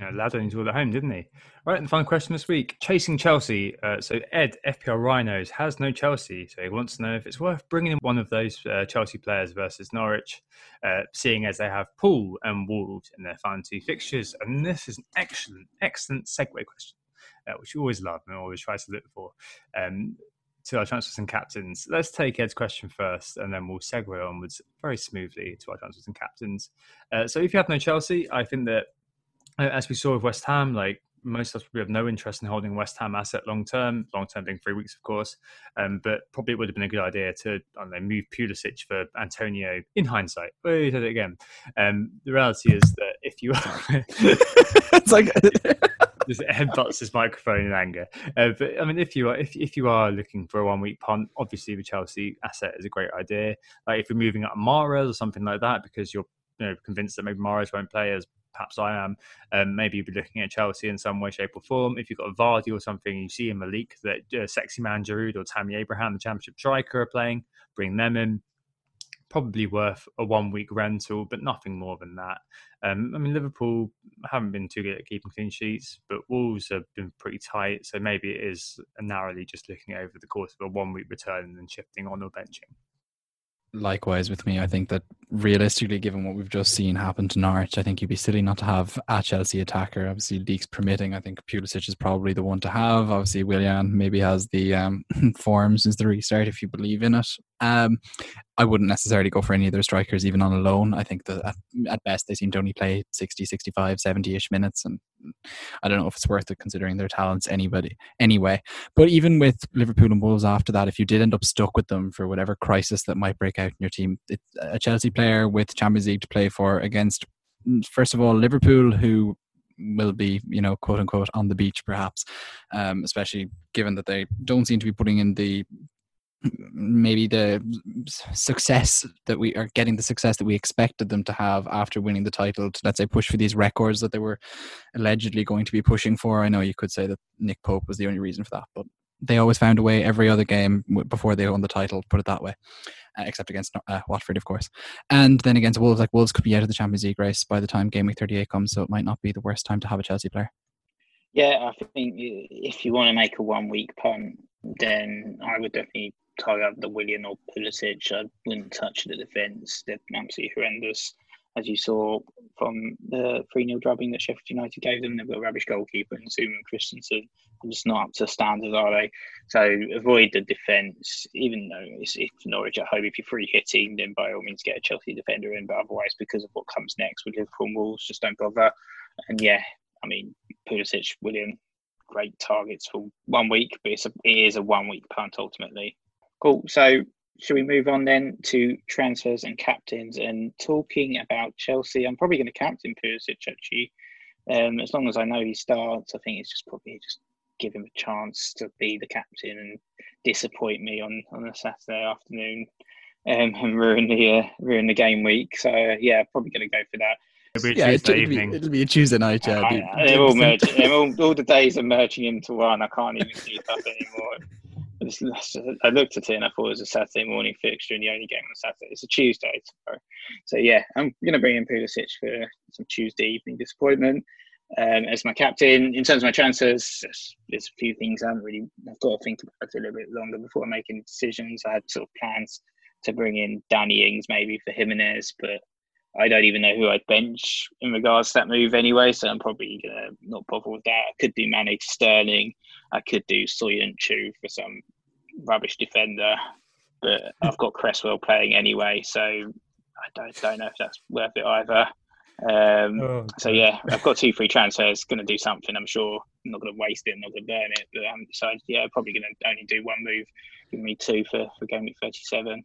Yeah, lad only all at home, didn't he? Right, and the final question this week: chasing Chelsea. Uh, so Ed, FPL Rhinos, has no Chelsea, so he wants to know if it's worth bringing in one of those uh, Chelsea players versus Norwich, uh, seeing as they have Poole and Wolves in their final two fixtures. And this is an excellent, excellent segue question, uh, which you always love and always try to look for. Um, to our transfers and captains. Let's take Ed's question first, and then we'll segue onwards very smoothly to our transfers and captains. Uh, so, if you have no Chelsea, I think that as we saw with West Ham, like most of us probably have no interest in holding West Ham asset long term, long term being three weeks, of course. Um, but probably it would have been a good idea to, I don't know, move Pulisic for Antonio in hindsight. Oh, you did it again. Um, the reality is that if you are. it's like. just headbutts his microphone in anger. Uh, but I mean, if you are if, if you are looking for a one week punt, obviously the Chelsea asset is a great idea. Like if you're moving up Mahrez or something like that because you're you know, convinced that maybe Mahrez won't play as perhaps I am, um, maybe you'll be looking at Chelsea in some way, shape, or form. If you've got a Vardy or something, you see in Malik that uh, sexy man Giroud or Tammy Abraham, the Championship striker, are playing, bring them in. Probably worth a one week rental, but nothing more than that. Um, I mean, Liverpool haven't been too good at keeping clean sheets, but Wolves have been pretty tight. So maybe it is narrowly just looking over the course of a one week return and then shifting on or benching likewise with me. I think that realistically, given what we've just seen happen to Norwich, I think you'd be silly not to have a Chelsea attacker. Obviously, leaks permitting, I think Pulisic is probably the one to have. Obviously, Willian maybe has the um, form since the restart if you believe in it. Um, I wouldn't necessarily go for any of their strikers, even on a loan. I think that at, best they seem to only play 60, 65, 70 ish minutes. And I don't know if it's worth it considering their talents anybody anyway. But even with Liverpool and Wolves after that, if you did end up stuck with them for whatever crisis that might break out in your team, a Chelsea player with Champions League to play for against, first of all, Liverpool, who will be, you know, quote unquote, on the beach, perhaps, um, especially given that they don't seem to be putting in the maybe the success that we are getting the success that we expected them to have after winning the title to let's say push for these records that they were allegedly going to be pushing for. I know you could say that nick pope was the only reason for that but they always found a way every other game before they won the title put it that way uh, except against uh, watford of course. And then against wolves like wolves could be out of the champions league race by the time game week 38 comes so it might not be the worst time to have a chelsea player. Yeah i think if you want to make a one week punt then i would definitely tie up the Willian or Pulisic. I wouldn't touch the defence. They're absolutely horrendous. As you saw from the 3 0 drubbing that Sheffield United gave them, they've got a rubbish goalkeeper and Zouma and Christensen. are just not up to standard, are they? So avoid the defence, even though it's, it's Norwich at home. If you're free hitting, then by all means get a Chelsea defender in. But otherwise, because of what comes next with Liverpool and Wolves, just don't bother. And yeah, I mean, Pulisic, Willian, great targets for one week, but it's a, it is a one week punt ultimately. Cool. So, should we move on then to transfers and captains? And talking about Chelsea, I'm probably going to captain Pulisic actually. um, as long as I know he starts, I think it's just probably just give him a chance to be the captain and disappoint me on on a Saturday afternoon um, and ruin the uh, ruin the game week. So uh, yeah, probably going to go for that. It'll be a Yeah, it, Tuesday it'll, be, it'll be a Tuesday night. Yeah, I- be- they're all merging. all, all the days are merging into one. I can't even keep up anymore. I looked at it and I thought it was a Saturday morning fixture and the only game on Saturday. It's a Tuesday tomorrow. So yeah, I'm going to bring in Pulisic for some Tuesday evening disappointment. Um, as my captain, in terms of my transfers, there's, a few things I haven't really. I've got to think about it a little bit longer before making decisions. I had sort of plans to bring in Danny Ings maybe for Jimenez, but I don't even know who I'd bench in regards to that move anyway, so I'm probably gonna not bother with that. I could do Mane to Sterling, I could do Soyuncu for some rubbish defender, but I've got Cresswell playing anyway, so I don't don't know if that's worth it either. Um, Oh, so yeah, I've got two free transfers. Going to do something, I'm sure. I'm not going to waste it. I'm not going to burn it. But so yeah, probably going to only do one move. Give me two for for game week 37.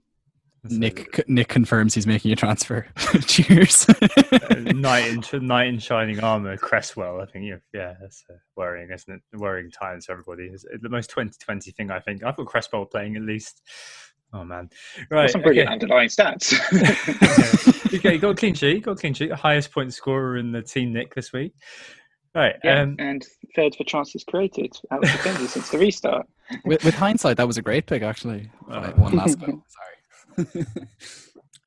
Nick Nick confirms he's making a transfer. Cheers. Uh, knight in knight in shining armor, Cresswell. I think yeah, yeah, that's uh, worrying, isn't it? Worrying times for everybody. It's the most 2020 thing I think. I've got Cresswell playing at least. Oh man, right? Got some brilliant okay. underlying stats. okay, you got a clean sheet. Got a clean sheet. Highest point scorer in the team, Nick, this week. Right. yeah, Um, and third for chances created out of defenders since the restart. with, with hindsight, that was a great pick, actually. Uh, one last go. Sorry.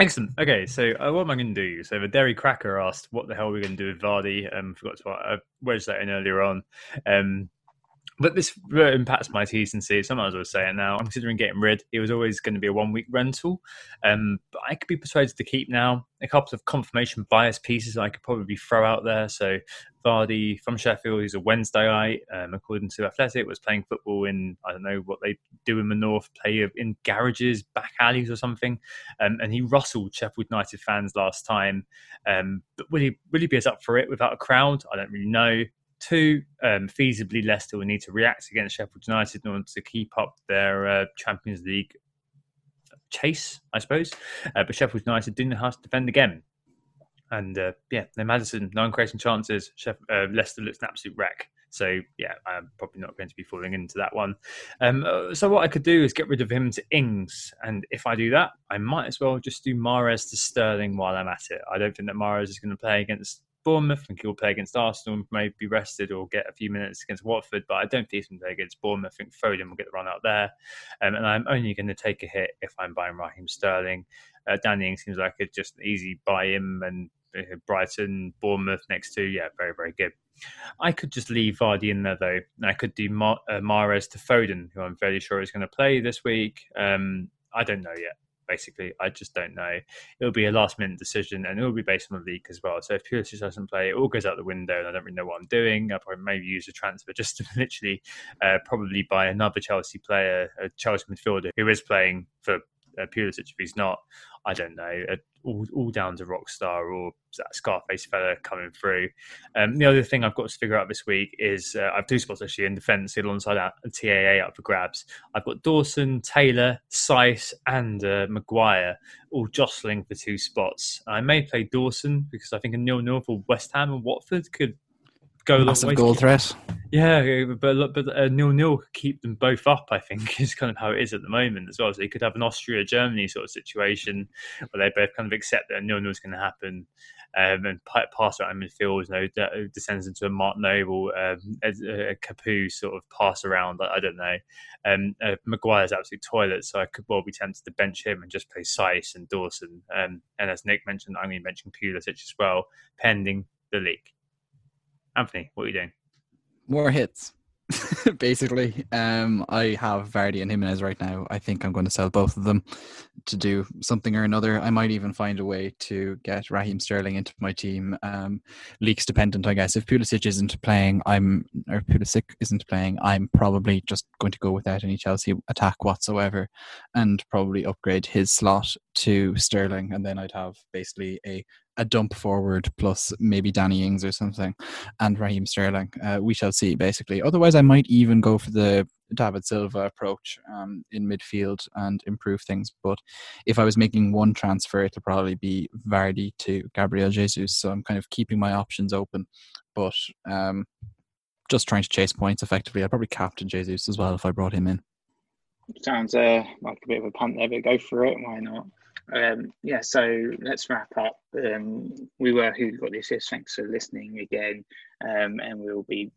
Excellent. Okay, so uh, what am I going to do? So the Derry Cracker asked, "What the hell are we going to do with Vardy?" Um, forgot to uh, wedge that in earlier on. Um, but this impacts my T's and C's. Sometimes I was saying now. I'm considering getting rid. It was always going to be a one week rental, um, but I could be persuaded to keep now. A couple of confirmation bias pieces I could probably throw out there. So Vardy from Sheffield, he's a Wednesdayite, um, according to Athletic, was playing football in I don't know what they do in the north, play in garages, back alleys or something, um, and he rustled Sheffield United fans last time. Um, but will he will he be as up for it without a crowd? I don't really know. Two, um, feasibly Leicester will need to react against Sheffield United in order to keep up their uh, Champions League chase, I suppose. Uh, but Sheffield United do know how to defend again. And uh, yeah, no Maddison, nine creating chances. Uh, Leicester looks an absolute wreck. So yeah, I'm probably not going to be falling into that one. Um, uh, so what I could do is get rid of him to Ings, and if I do that, I might as well just do Mahrez to Sterling while I'm at it. I don't think that Mahrez is going to play against Bournemouth. I think he'll play against Arsenal and maybe be rested or get a few minutes against Watford, but I don't think he's going to play against Bournemouth. I think Foden will get the run out there, um, and I'm only going to take a hit if I'm buying Raheem Sterling. Uh, Danny Ings seems like it's just an easy buy him and uh, Brighton, Bournemouth next two, yeah, very very good. I could just leave Vardy in there though. and I could do Mar- uh, to Foden, who I'm fairly sure is going to play this week. Um, I don't know yet. Basically, I just don't know. It'll be a last minute decision, and it'll be based on the league as well. So if Pulisic doesn't play, it all goes out the window, and I don't really know what I'm doing. I'll probably maybe use a transfer just to literally uh, probably buy another Chelsea player, a Chelsea midfielder who is playing for uh, Pulisic. If he's not, I don't know. Uh, all, all down to Rockstar or that Scarface fella coming through. Um, the other thing I've got to figure out this week is uh, I have two spots actually in defence alongside that TAA up for grabs. I've got Dawson, Taylor, Sice, and uh, Maguire all jostling for two spots. I may play Dawson because I think a nil nil for West Ham and Watford could go Massive goal threat. yeah, but but a nil nil could keep them both up. I think is kind of how it is at the moment as well. So you could have an Austria Germany sort of situation where they both kind of accept that a nil nil is going to happen, um, and pa- pass around midfield. You know, de- descends into a Mark Noble, um, a, a Capoue sort of pass around. I, I don't know. Um, uh, Maguire's absolute toilet, so I could well be tempted to bench him and just play Sice and Dawson. Um, and as Nick mentioned, I'm going to mention Pulisic as well, pending the league. Anthony, what are you doing? More hits. Basically, um, I have Vardy and Jimenez right now. I think I'm going to sell both of them to do something or another. I might even find a way to get Raheem Sterling into my team. Um, leaks dependent, I guess. If Pulisic isn't playing, I'm or Pulisic isn't playing, I'm probably just going to go without any Chelsea attack whatsoever, and probably upgrade his slot to Sterling, and then I'd have basically a a dump forward plus maybe Danny Ings or something, and Raheem Sterling. Uh, we shall see. Basically, otherwise, I might even go for the David Silva approach um, in midfield and improve things. But if I was making one transfer, it'll probably be Vardy to Gabriel Jesus. So I'm kind of keeping my options open, but um, just trying to chase points effectively. I'd probably captain Jesus as well if I brought him in. Sounds uh, like a bit of a punt there, but go for it. Why not? Um, yeah, so let's wrap up. Um, we were who got the assist. Thanks for listening again, um, and we'll be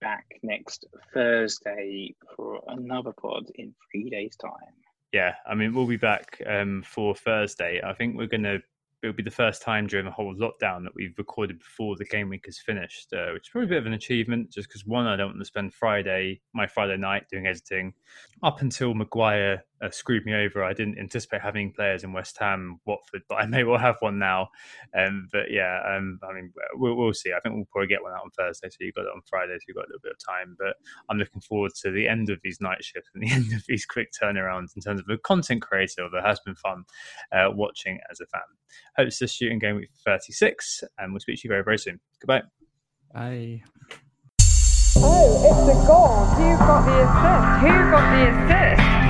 back next Thursday for another pod in three days' time. Yeah, I mean we'll be back um, for Thursday. I think we're going to it'll be the first time during the whole lockdown that we've recorded before the game week is finished, uh, which is probably a bit of an achievement. Just because one, I don't want to spend Friday, my Friday night, doing editing. Up until Maguire uh, screwed me over, I didn't anticipate having players in West Ham, Watford, but I may well have one now. Um, but yeah, um, I mean, we'll, we'll, see. I think we'll probably get one out on Thursday, so you got it on Friday, so you've got a little bit of time. But I'm looking forward to the end of these night shifts and the end of these quick turnarounds in terms of a content creator. That has been fun uh, watching as a fan. Hope it's this shooting game week 36, and we'll speak to you very, very soon. Goodbye. Bye. Oh, it's a goal. Who got the assist? Who got the assist?